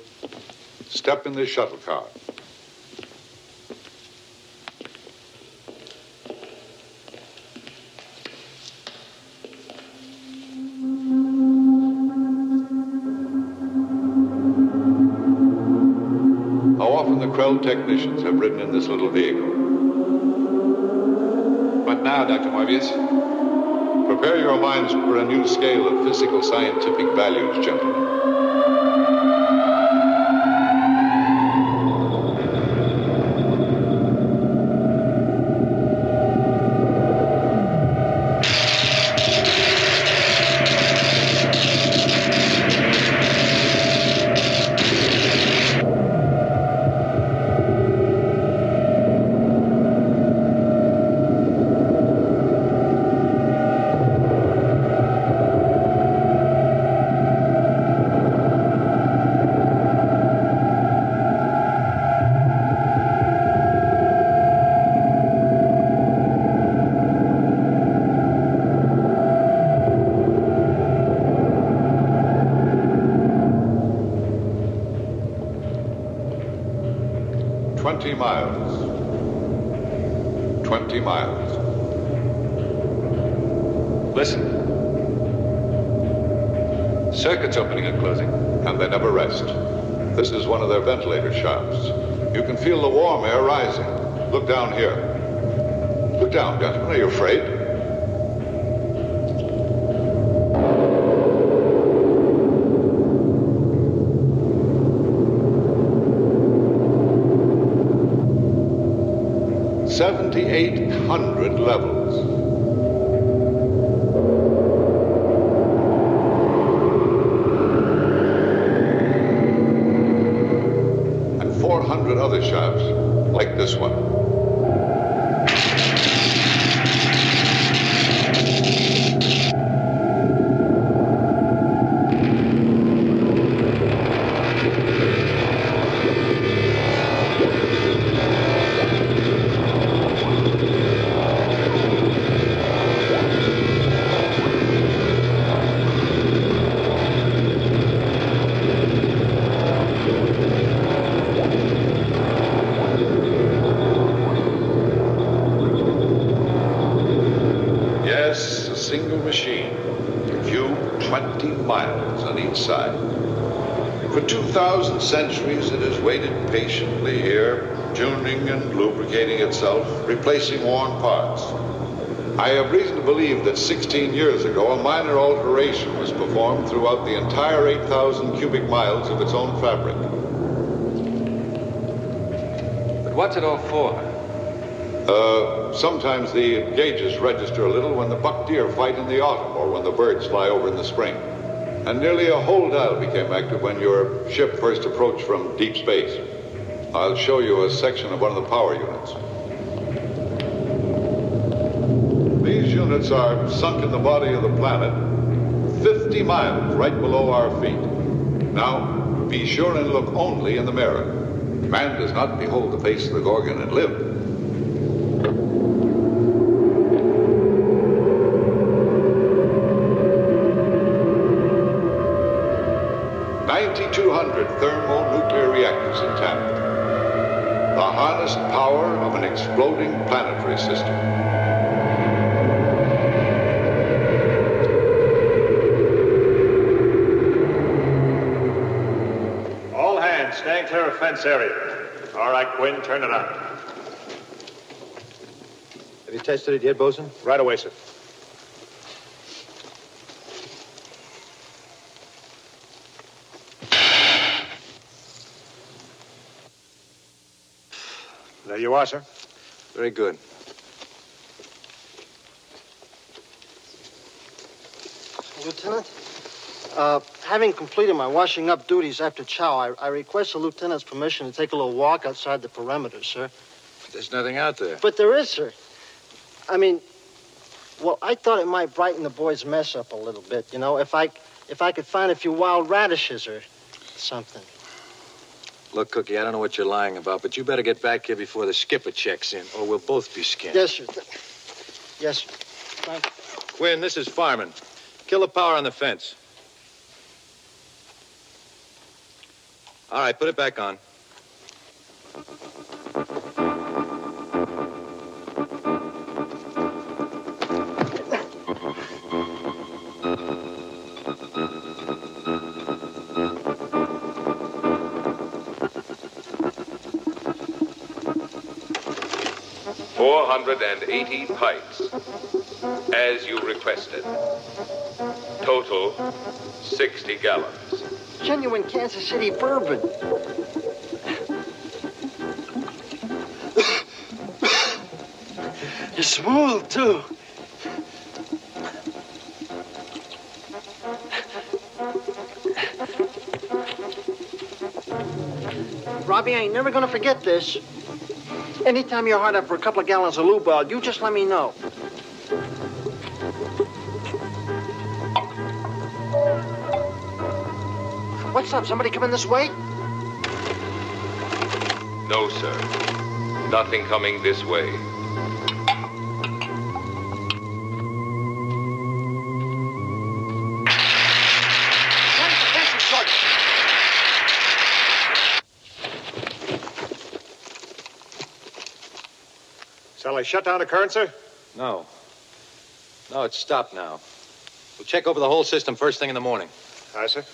step in this shuttle car. How often the Krell technicians have ridden in this little vehicle? But now, Dr. Morbius? Prepare your minds for a new scale of physical scientific values, gentlemen. Down here. Look down, gentlemen. Are you afraid? 2,000 centuries, it has waited patiently here, tuning and lubricating itself, replacing worn parts. I have reason to believe that 16 years ago, a minor alteration was performed throughout the entire 8,000 cubic miles of its own fabric. But what's it all for? Uh, sometimes the gauges register a little when the buck deer fight in the autumn or when the birds fly over in the spring. And nearly a whole dial became active when your ship first approached from deep space. I'll show you a section of one of the power units. These units are sunk in the body of the planet 50 miles right below our feet. Now, be sure and look only in the mirror. Man does not behold the face of the Gorgon and live. Exploding planetary system. All hands, stand clear of fence area. All right, Quinn, turn it on. Have you tested it yet, Bosun? Right away, sir. There you are, sir. Very good. Lieutenant, uh, having completed my washing up duties after chow, I, I request the lieutenant's permission to take a little walk outside the perimeter, sir. There's nothing out there. But there is, sir. I mean, well, I thought it might brighten the boys' mess up a little bit, you know, if I if I could find a few wild radishes or something. Look, Cookie, I don't know what you're lying about, but you better get back here before the skipper checks in, or we'll both be skinned. Yes, sir. Yes, sir. Thank you. Quinn, this is Farman. Kill the power on the fence. All right, put it back on. Four hundred and eighty pints, as you requested. Total, sixty gallons. Genuine Kansas City bourbon. You're smooth, too. Robby, I ain't never gonna forget this. Anytime you're hard up for a couple of gallons of lubal, you just let me know. What's up? Somebody coming this way? No, sir. Nothing coming this way. I shut down the current, sir? No. No, it's stopped now. We'll check over the whole system first thing in the morning. Aye, sir.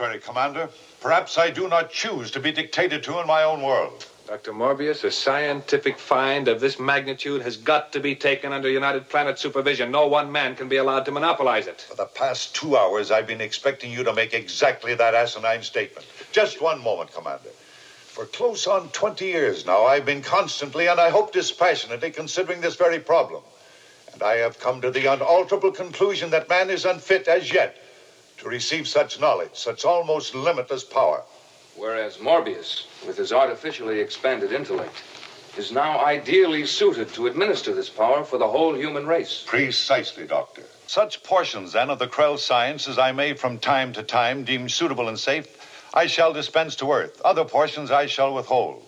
Arbitrary, Commander. Perhaps I do not choose to be dictated to in my own world. Dr. Morbius, a scientific find of this magnitude has got to be taken under United Planet supervision. No one man can be allowed to monopolize it. For the past two hours, I've been expecting you to make exactly that asinine statement. Just one moment, Commander. For close on 20 years now, I've been constantly, and I hope dispassionately, considering this very problem. And I have come to the unalterable conclusion that man is unfit as yet to receive such knowledge, such almost limitless power. Whereas Morbius, with his artificially expanded intellect, is now ideally suited to administer this power for the whole human race. Precisely, Doctor. Such portions, then, of the Krell science as I may from time to time deem suitable and safe, I shall dispense to Earth. Other portions I shall withhold.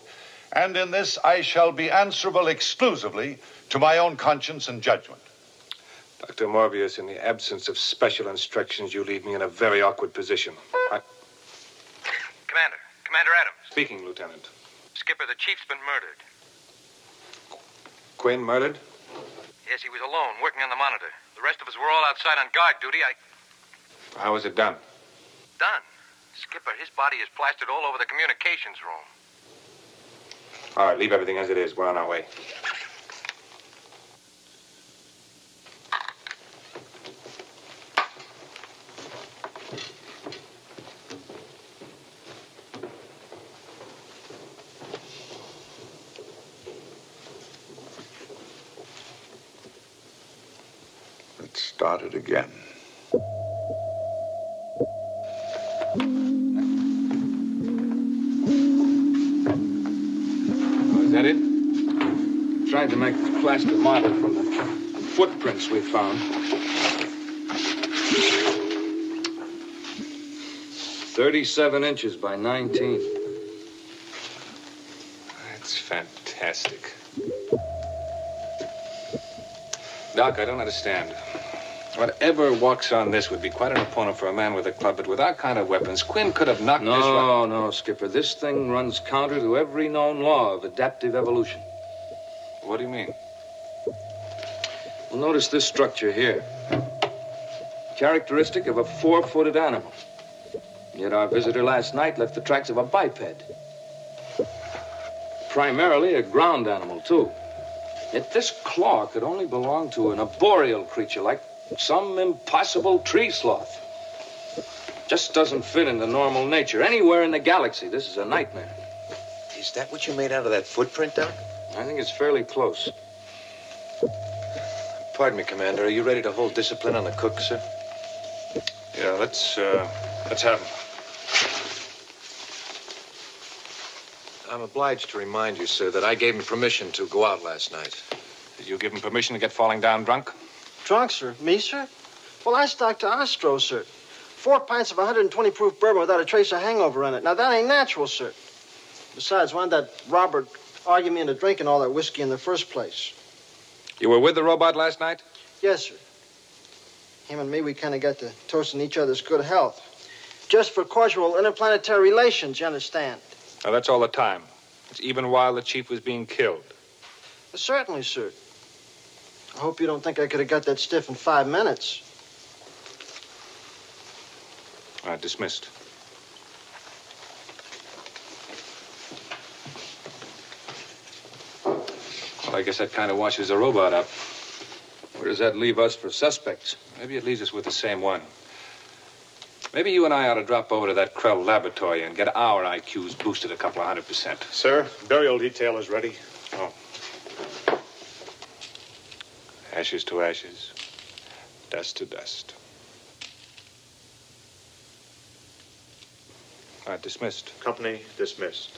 And in this I shall be answerable exclusively to my own conscience and judgment. Dr. Morbius, in the absence of special instructions, you leave me in a very awkward position. I... Commander, Commander Adams. Speaking, Lieutenant. Skipper, the chief's been murdered. Quinn murdered? Yes, he was alone, working on the monitor. The rest of us were all outside on guard duty. I. How was it done? Done. Skipper, his body is plastered all over the communications room. All right, leave everything as it is. We're on our way. Let's it again. Oh, is that it? I Tried to make a plaster model from the footprints we found. Thirty-seven inches by nineteen. That's fantastic. Doc, I don't understand. Whatever walks on this would be quite an opponent for a man with a club, but with our kind of weapons, Quinn could have knocked this right. No, no, Skipper. This thing runs counter to every known law of adaptive evolution. What do you mean? Well, notice this structure here. Characteristic of a four footed animal. Yet our visitor last night left the tracks of a biped. Primarily a ground animal, too. Yet this claw could only belong to an arboreal creature like some impossible tree sloth. Just doesn't fit into normal nature. Anywhere in the galaxy, this is a nightmare. Is that what you made out of that footprint, Doc? I think it's fairly close. Pardon me, Commander. Are you ready to hold discipline on the cook, sir? Yeah, let's, uh, let's have him. I'm obliged to remind you, sir, that I gave him permission to go out last night. Did you give him permission to get falling down drunk? Drunk, sir? Me, sir? Well, I stuck to Ostro, sir. Four pints of 120 proof bourbon without a trace of hangover in it. Now, that ain't natural, sir. Besides, why did that Robert argue me into drinking all that whiskey in the first place? You were with the robot last night? Yes, sir. Him and me, we kind of got to toasting each other's good health. Just for casual interplanetary relations, you understand? Now, that's all the time. It's even while the chief was being killed. Certainly, sir. I hope you don't think I could have got that stiff in five minutes. All right, dismissed. Well, I guess that kind of washes the robot up. Where does that leave us for suspects? Maybe it leaves us with the same one. Maybe you and I ought to drop over to that Krell laboratory and get our IQs boosted a couple of hundred percent. Sir, burial detail is ready. Oh. Ashes to ashes, dust to dust. All right, dismissed. Company dismissed.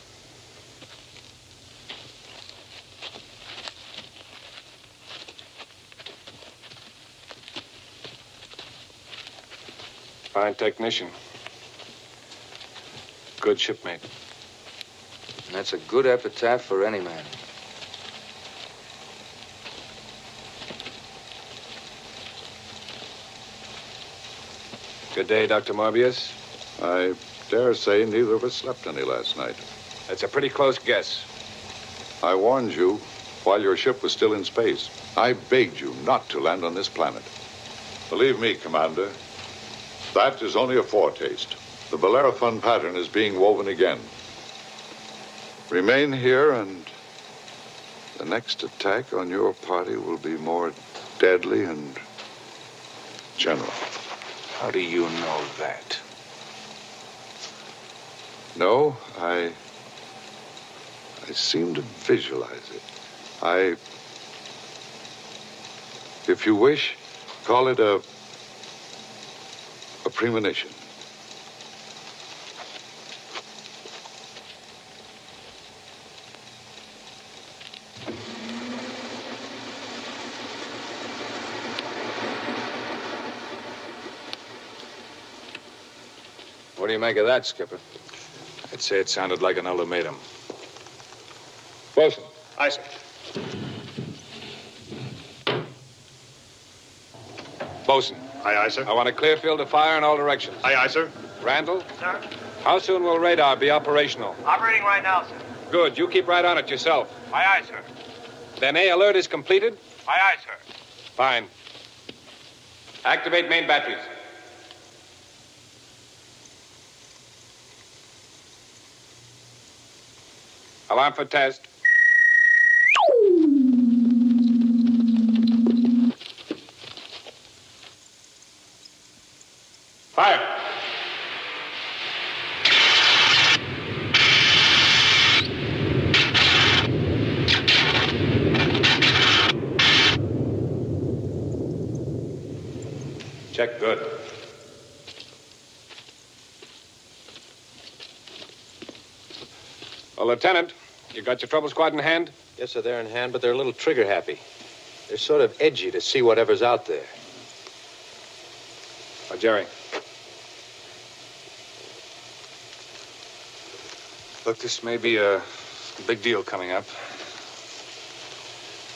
Fine technician. Good shipmate. And that's a good epitaph for any man. Good day, Dr. Morbius. I dare say neither of us slept any last night. That's a pretty close guess. I warned you while your ship was still in space. I begged you not to land on this planet. Believe me, Commander, that is only a foretaste. The Bellerophon pattern is being woven again. Remain here, and the next attack on your party will be more deadly and general. How do you know that? No, I. I seem to visualize it. I. If you wish, call it a. a premonition. Make of that, Skipper? I'd say it sounded like an ultimatum. Bosun. Aye, sir. Bosun. Aye, aye, sir. I want a clear field of fire in all directions. Aye, aye, sir. Randall, Sir? how soon will radar be operational? Operating right now, sir. Good. You keep right on it yourself. Aye, aye, sir. Then A alert is completed? Aye, aye, sir. Fine. Activate main batteries. Alarm for test. Fire. Check good. Well, Lieutenant, you got your trouble squad in hand? Yes, sir, they're in hand, but they're a little trigger happy. They're sort of edgy to see whatever's out there. Oh, Jerry. Look, this may be a big deal coming up.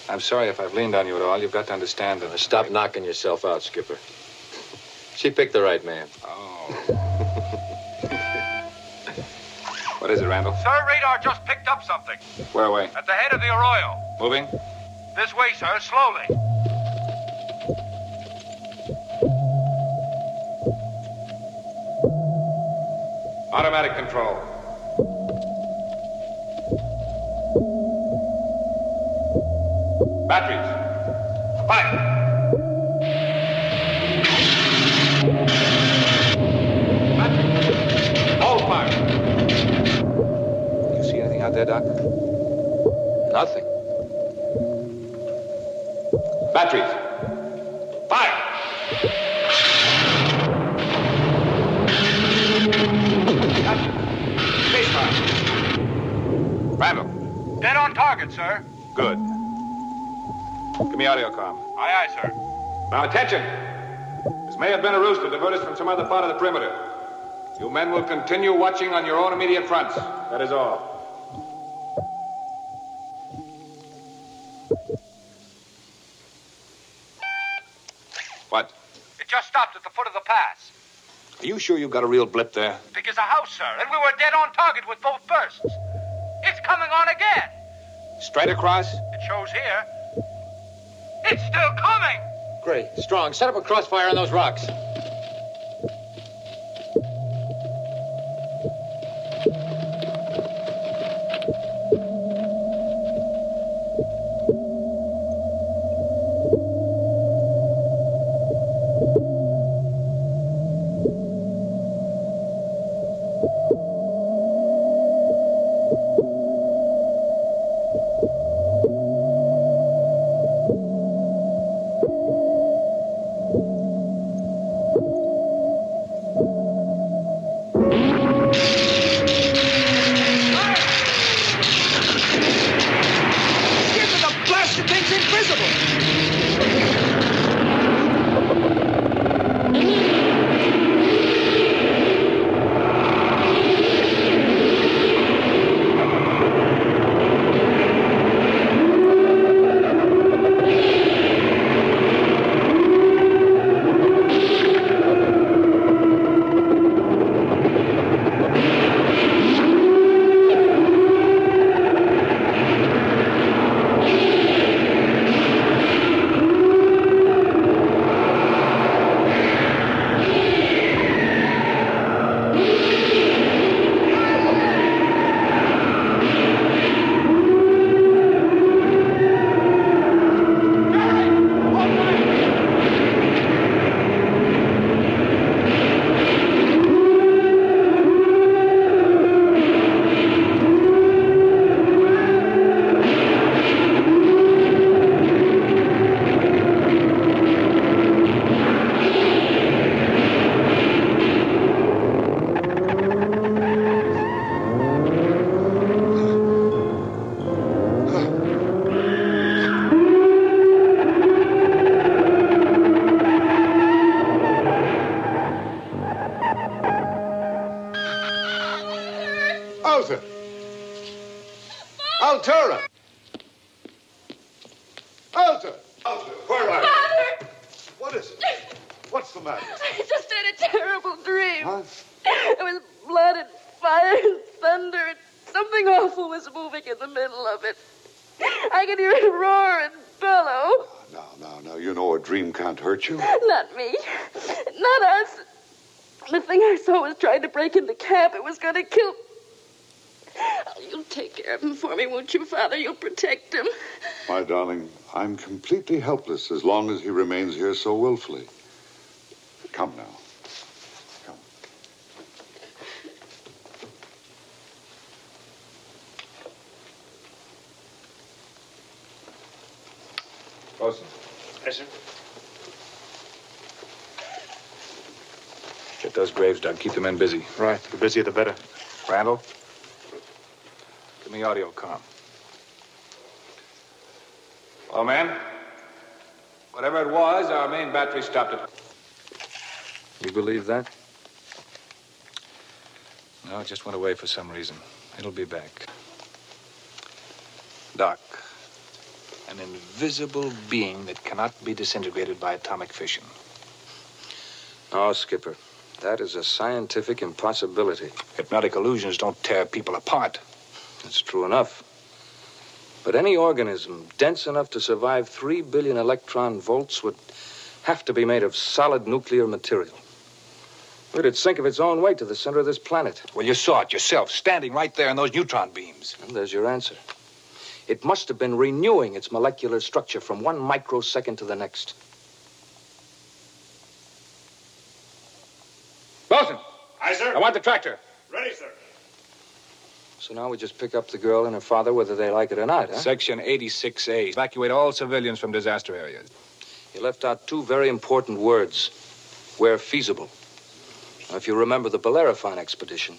I'm sorry if I've leaned on you at all. You've got to understand that. Stop knocking yourself out, Skipper. She picked the right man. Oh. What is it, Randall? Sir, radar just picked up something. Where away? At the head of the arroyo. Moving? This way, sir, slowly. Automatic control. Batteries. Fire. There, Doc? Nothing. Batteries. Fire. Case fire. Randall. Dead on target, sir. Good. Give me audio comm. Aye, aye, sir. Now, attention. This may have been a ruse to divert us from some other part of the perimeter. You men will continue watching on your own immediate fronts. That is all. At the foot of the pass. Are you sure you've got a real blip there? Big as a house, sir, and we were dead on target with both bursts. It's coming on again. Straight across? It shows here. It's still coming. Great. Strong, set up a crossfire on those rocks. Completely helpless as long as he remains here so willfully. Come now. Come. Bosun, Yes, sir. get those graves dug. Keep the men busy. Right. The busier, the better. Randall, give me audio com. Well, men, whatever it was, our main battery stopped it. You believe that? No, it just went away for some reason. It'll be back. Doc, an invisible being that cannot be disintegrated by atomic fission. Oh, Skipper, that is a scientific impossibility. Hypnotic illusions don't tear people apart. That's true enough. But any organism dense enough to survive three billion electron volts would have to be made of solid nuclear material. It'd sink of its own weight to the center of this planet. Well, you saw it yourself, standing right there in those neutron beams. And there's your answer. It must have been renewing its molecular structure from one microsecond to the next. Bosun, Aye, sir. I want the tractor. Ready, sir. So now we just pick up the girl and her father whether they like it or not, huh? Section 86A. Evacuate all civilians from disaster areas. You left out two very important words where feasible. Now, if you remember the Bellerophon expedition,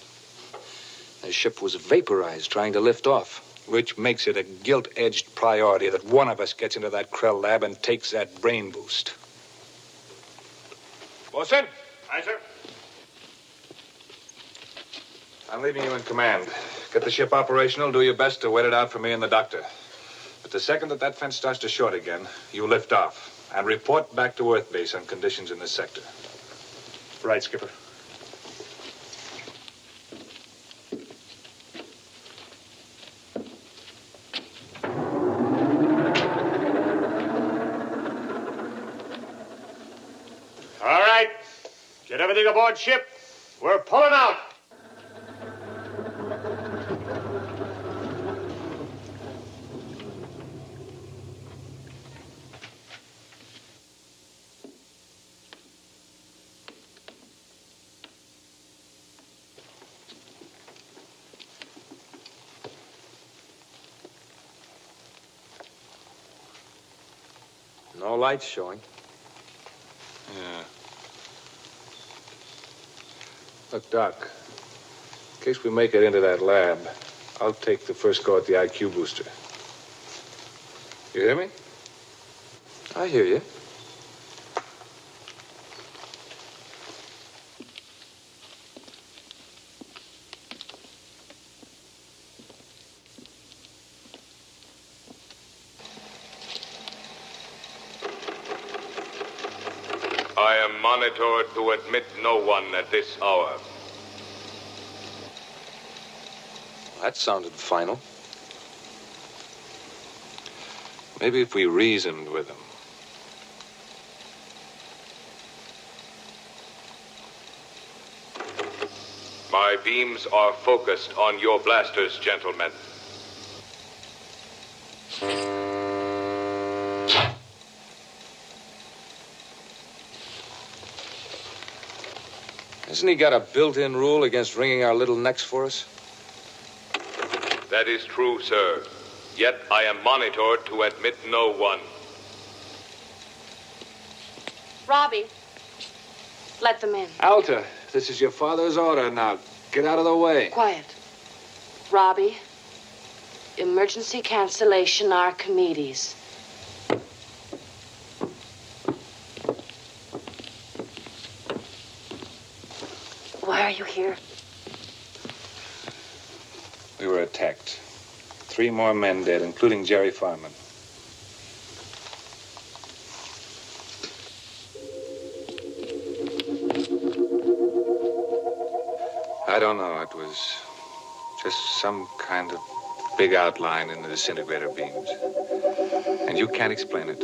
the ship was vaporized trying to lift off. Which makes it a gilt edged priority that one of us gets into that Krell lab and takes that brain boost. Bosun, Aye, sir. I'm leaving you in command. Get the ship operational. Do your best to wait it out for me and the doctor. But the second that that fence starts to short again, you lift off and report back to Earth Base on conditions in this sector. Right, Skipper. All right. Get everything aboard ship. We're pulling out. Lights showing. Yeah. Look, Doc, in case we make it into that lab, I'll take the first go at the IQ booster. You hear me? I hear you. I to admit no one at this hour. That sounded final. Maybe if we reasoned with them. My beams are focused on your blasters, gentlemen. Hasn't he got a built in rule against wringing our little necks for us? That is true, sir. Yet I am monitored to admit no one. Robby, let them in. Alta, this is your father's order. Now, get out of the way. Quiet. Robby, emergency cancellation Archimedes. Why are you here? We were attacked. Three more men dead, including Jerry Farman. I don't know. It was just some kind of big outline in the disintegrator beams. And you can't explain it.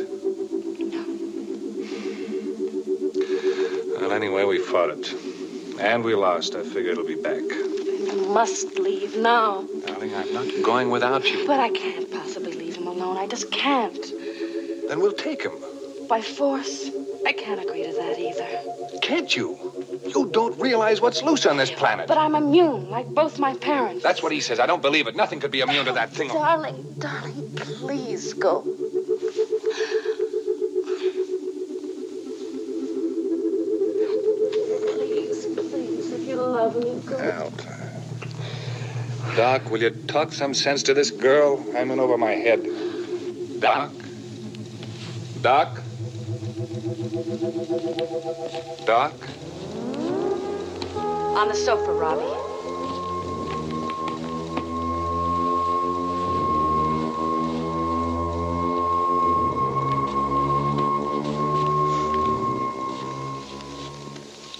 No. Well, anyway, we fought it. And we lost. I figure it'll be back. You must leave now. Darling, I'm not going without you. But I can't possibly leave him alone. I just can't. Then we'll take him. By force. I can't agree to that either. Can't you? You don't realize what's loose on this planet. But I'm immune, like both my parents. That's what he says. I don't believe it. Nothing could be immune to that thing. Darling, darling, Doc, will you talk some sense to this girl? I'm in over my head. Doc? Doc? Doc? On the sofa, Robby.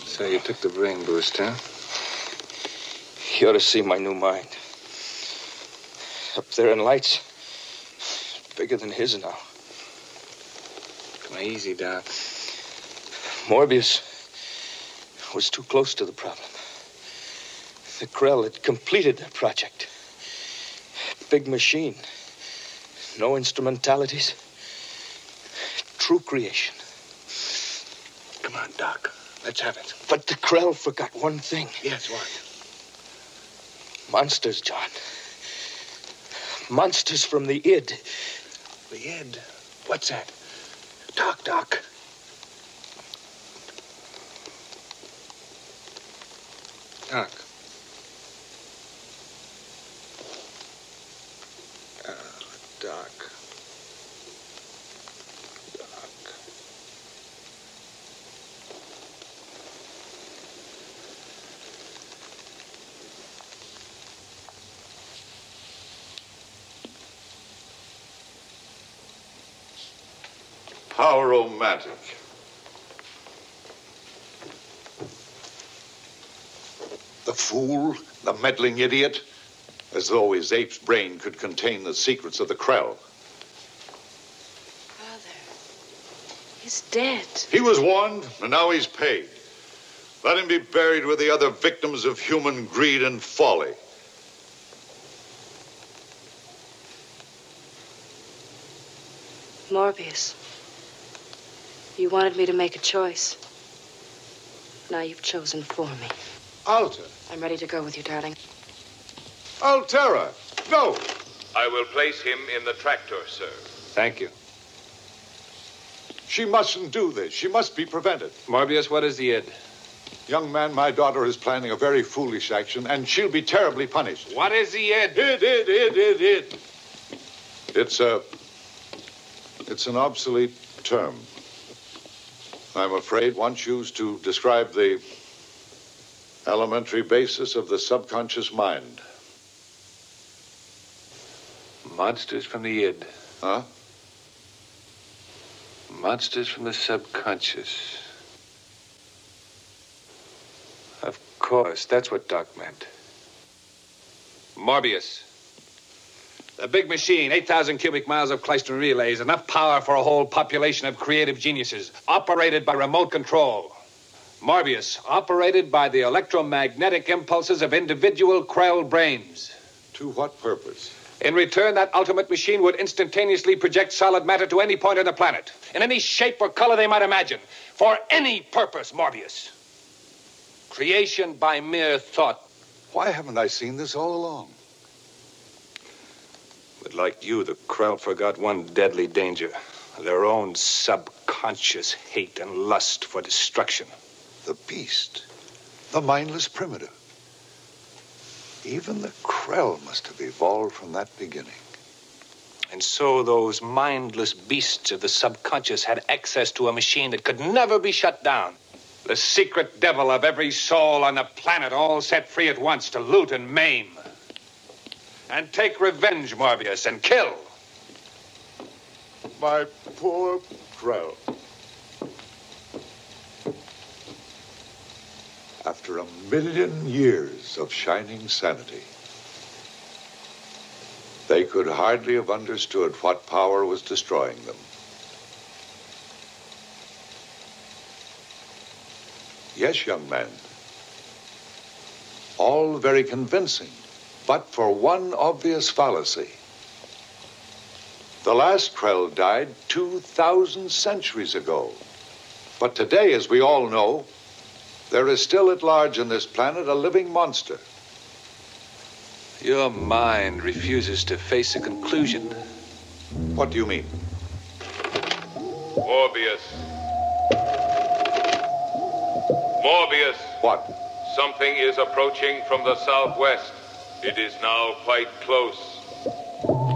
So you took the brain boost, huh? You ought to see my new mind. Up there in lights. Bigger than his now. Come easy, Doc. Morbius was too close to the problem. The Krell had completed their project. Big machine. No instrumentalities. True creation. Come on, Doc. Let's have it. But the Krell forgot one thing. Yes, what? Monsters, John. Monsters from the id. The id? What's that? Doc, Doc. Doc. Uh, Doc. Doc. How romantic. The fool, the meddling idiot, as though his ape's brain could contain the secrets of the Krell. Father, he's dead. He was warned, and now he's paid. Let him be buried with the other victims of human greed and folly. Morbius. You wanted me to make a choice. Now you've chosen for me. Alta. I'm ready to go with you, darling. Altaira, go! I will place him in the tractor, sir. Thank you. She mustn't do this. She must be prevented. Morbius, what is the id? Young man, my daughter is planning a very foolish action, and she'll be terribly punished. What is the id? Id, id, id, id, id. It's a. It's an obsolete term. I'm afraid once used to describe the elementary basis of the subconscious mind. Monsters from the id. Huh? Monsters from the subconscious. Of course, that's what Doc meant. Morbius. The big machine, 8,000 cubic miles of Klystron relays, enough power for a whole population of creative geniuses, operated by remote control. Morbius, operated by the electromagnetic impulses of individual Krell brains. To what purpose? In return, that ultimate machine would instantaneously project solid matter to any point on the planet, in any shape or color they might imagine, for any purpose, Morbius. Creation by mere thought. Why haven't I seen this all along? But like you, the Krell forgot one deadly danger their own subconscious hate and lust for destruction. The beast, the mindless primitive. Even the Krell must have evolved from that beginning. And so those mindless beasts of the subconscious had access to a machine that could never be shut down. The secret devil of every soul on the planet, all set free at once to loot and maim. And take revenge, Morbius, and kill. My poor Krell. After a million years of shining sanity, they could hardly have understood what power was destroying them. Yes, young man. All very convincing, but for one obvious fallacy. The last Krell died 2,000 centuries ago. But today, as we all know, there is still at large on this planet a living monster. Your mind refuses to face a conclusion. What do you mean? Morbius. Morbius. What? Something is approaching from the southwest. It is now quite close.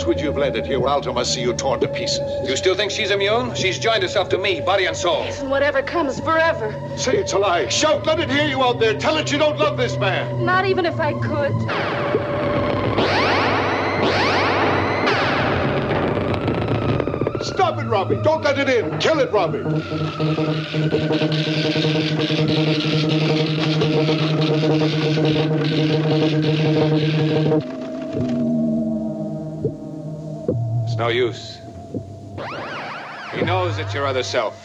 Else would you have landed here where Alta must see you torn to pieces? You still think she's immune? She's joined herself to me, body and soul. And whatever comes forever. Say it's a lie. Shout, let it hear you out there. Tell it you don't love this man. Not even if I could. Stop it, Robby. Don't let it in. Kill it, Robby. No use. He knows it's your other self.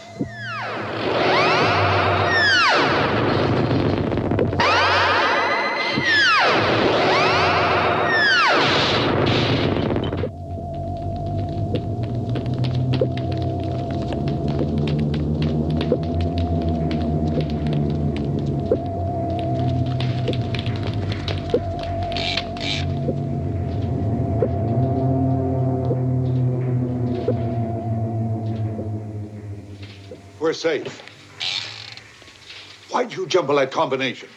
Safe. Why'd you jumble that combination?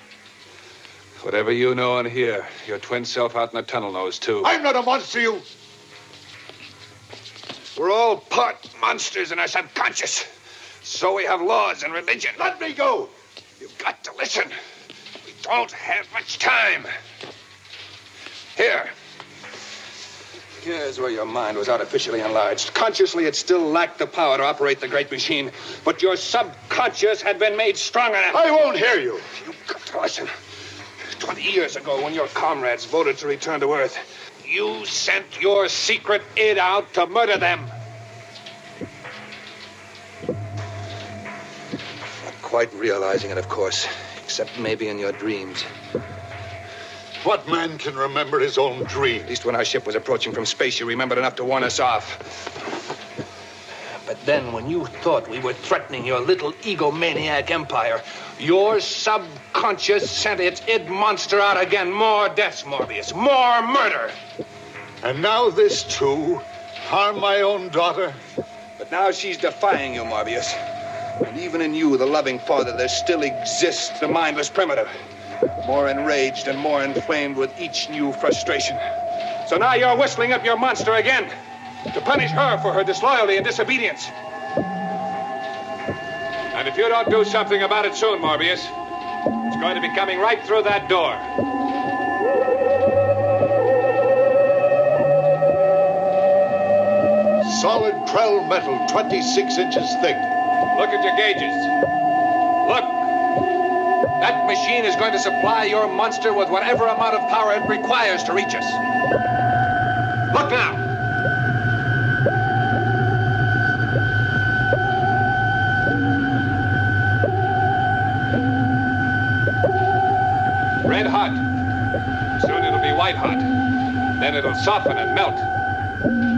Whatever you know and hear, your twin self out in the tunnel knows too. I'm not a monster, you. We're all part monsters in our subconscious. So we have laws and religion. Let me go. You've got to listen. We don't have much time. Here. Here's where your mind was artificially enlarged. Consciously, it still lacked the power to operate the great machine, but your subconscious had been made strong enough. I won't hear you. You've got to listen. Twenty years ago, when your comrades voted to return to Earth, you sent your secret id out to murder them. Not quite realizing it, of course, except maybe in your dreams. What man can remember his own dream? At least when our ship was approaching from space, you remembered enough to warn us off. But then, when you thought we were threatening your little egomaniac empire, your subconscious sent its id monster out again. More deaths, Morbius. More murder. And now this too? Harm my own daughter? But now she's defying you, Morbius. And even in you, the loving father, there still exists the mindless primitive. More enraged and more inflamed with each new frustration. So now you're whistling up your monster again to punish her for her disloyalty and disobedience. And if you don't do something about it soon, Morbius, it's going to be coming right through that door. Solid Krell metal, 26 inches thick. Look at your gauges. Look. That machine is going to supply your monster with whatever amount of power it requires to reach us. Look now! Red hot. Soon it'll be white hot. Then it'll soften and melt.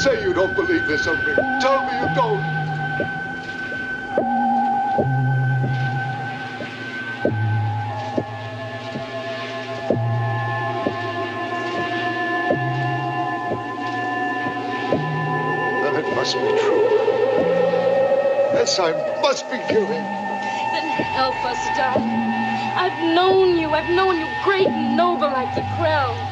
Say you don't believe this of me. Tell me you don't. Then it must be true. Yes, I must be guilty. Then help us, darling. I've known you. I've known you great and noble like the Krell.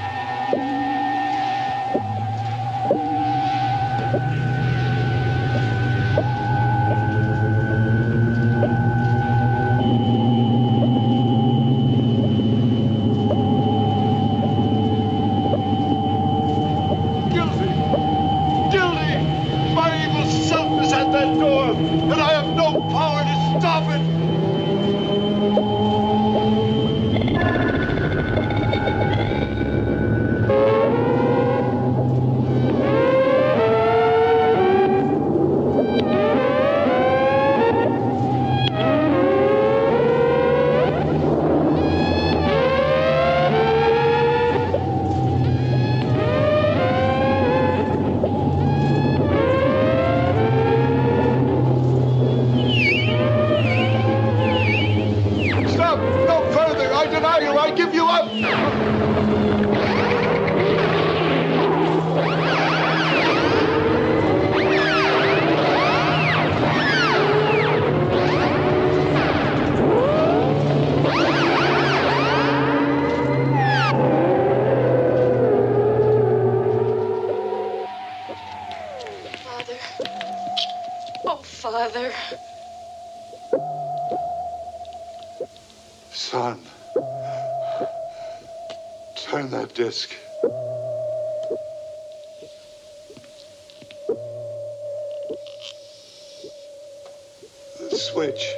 Switch.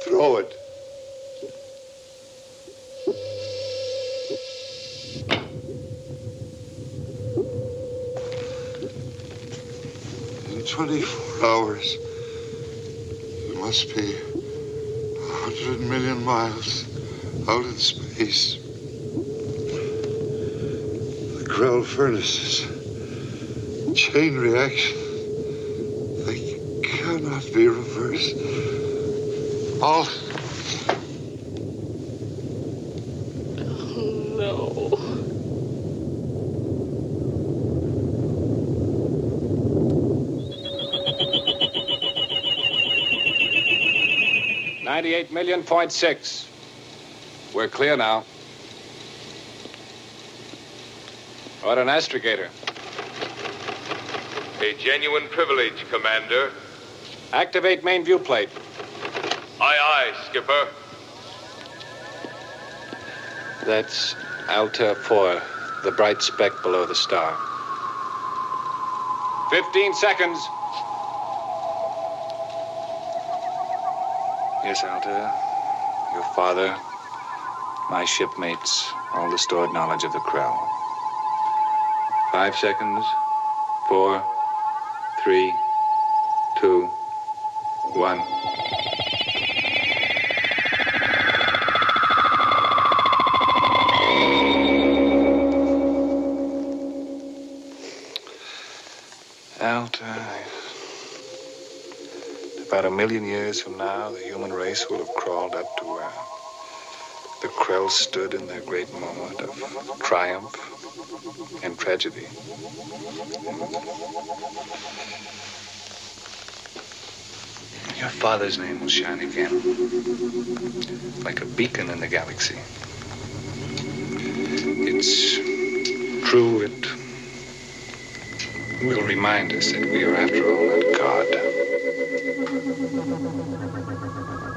Throw it. In 24 hours, you must be hundred million miles out in space. The Krell furnaces, chain reaction, they cannot be reversed. All No. Ninety-eight million point six. We're clear now. What an astrogator. A genuine privilege, Commander. Activate main view plate. Aye, Skipper. That's Altair 4, the bright speck below the star. Fifteen seconds. Yes, Altair. Your father, my shipmates, all the stored knowledge of the Krell. Five seconds. Four, three, years from now, the human race will have crawled up to where the Krell stood in their great moment of triumph and tragedy. Your father's name will shine again, like a beacon in the galaxy. It's true, it will remind us that we are, after all, not God. Thank you.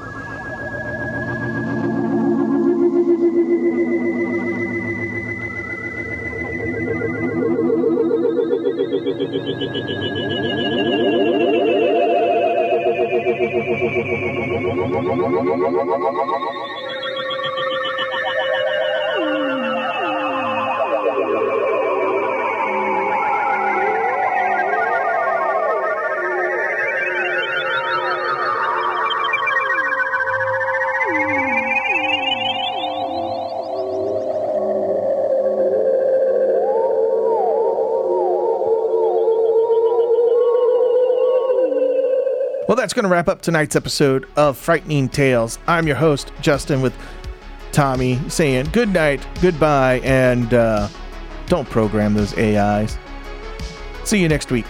That's going to wrap up tonight's episode of Frightening Tales. I'm your host, Justin, with Tommy saying good night, goodbye, and uh, don't program those AIs. See you next week.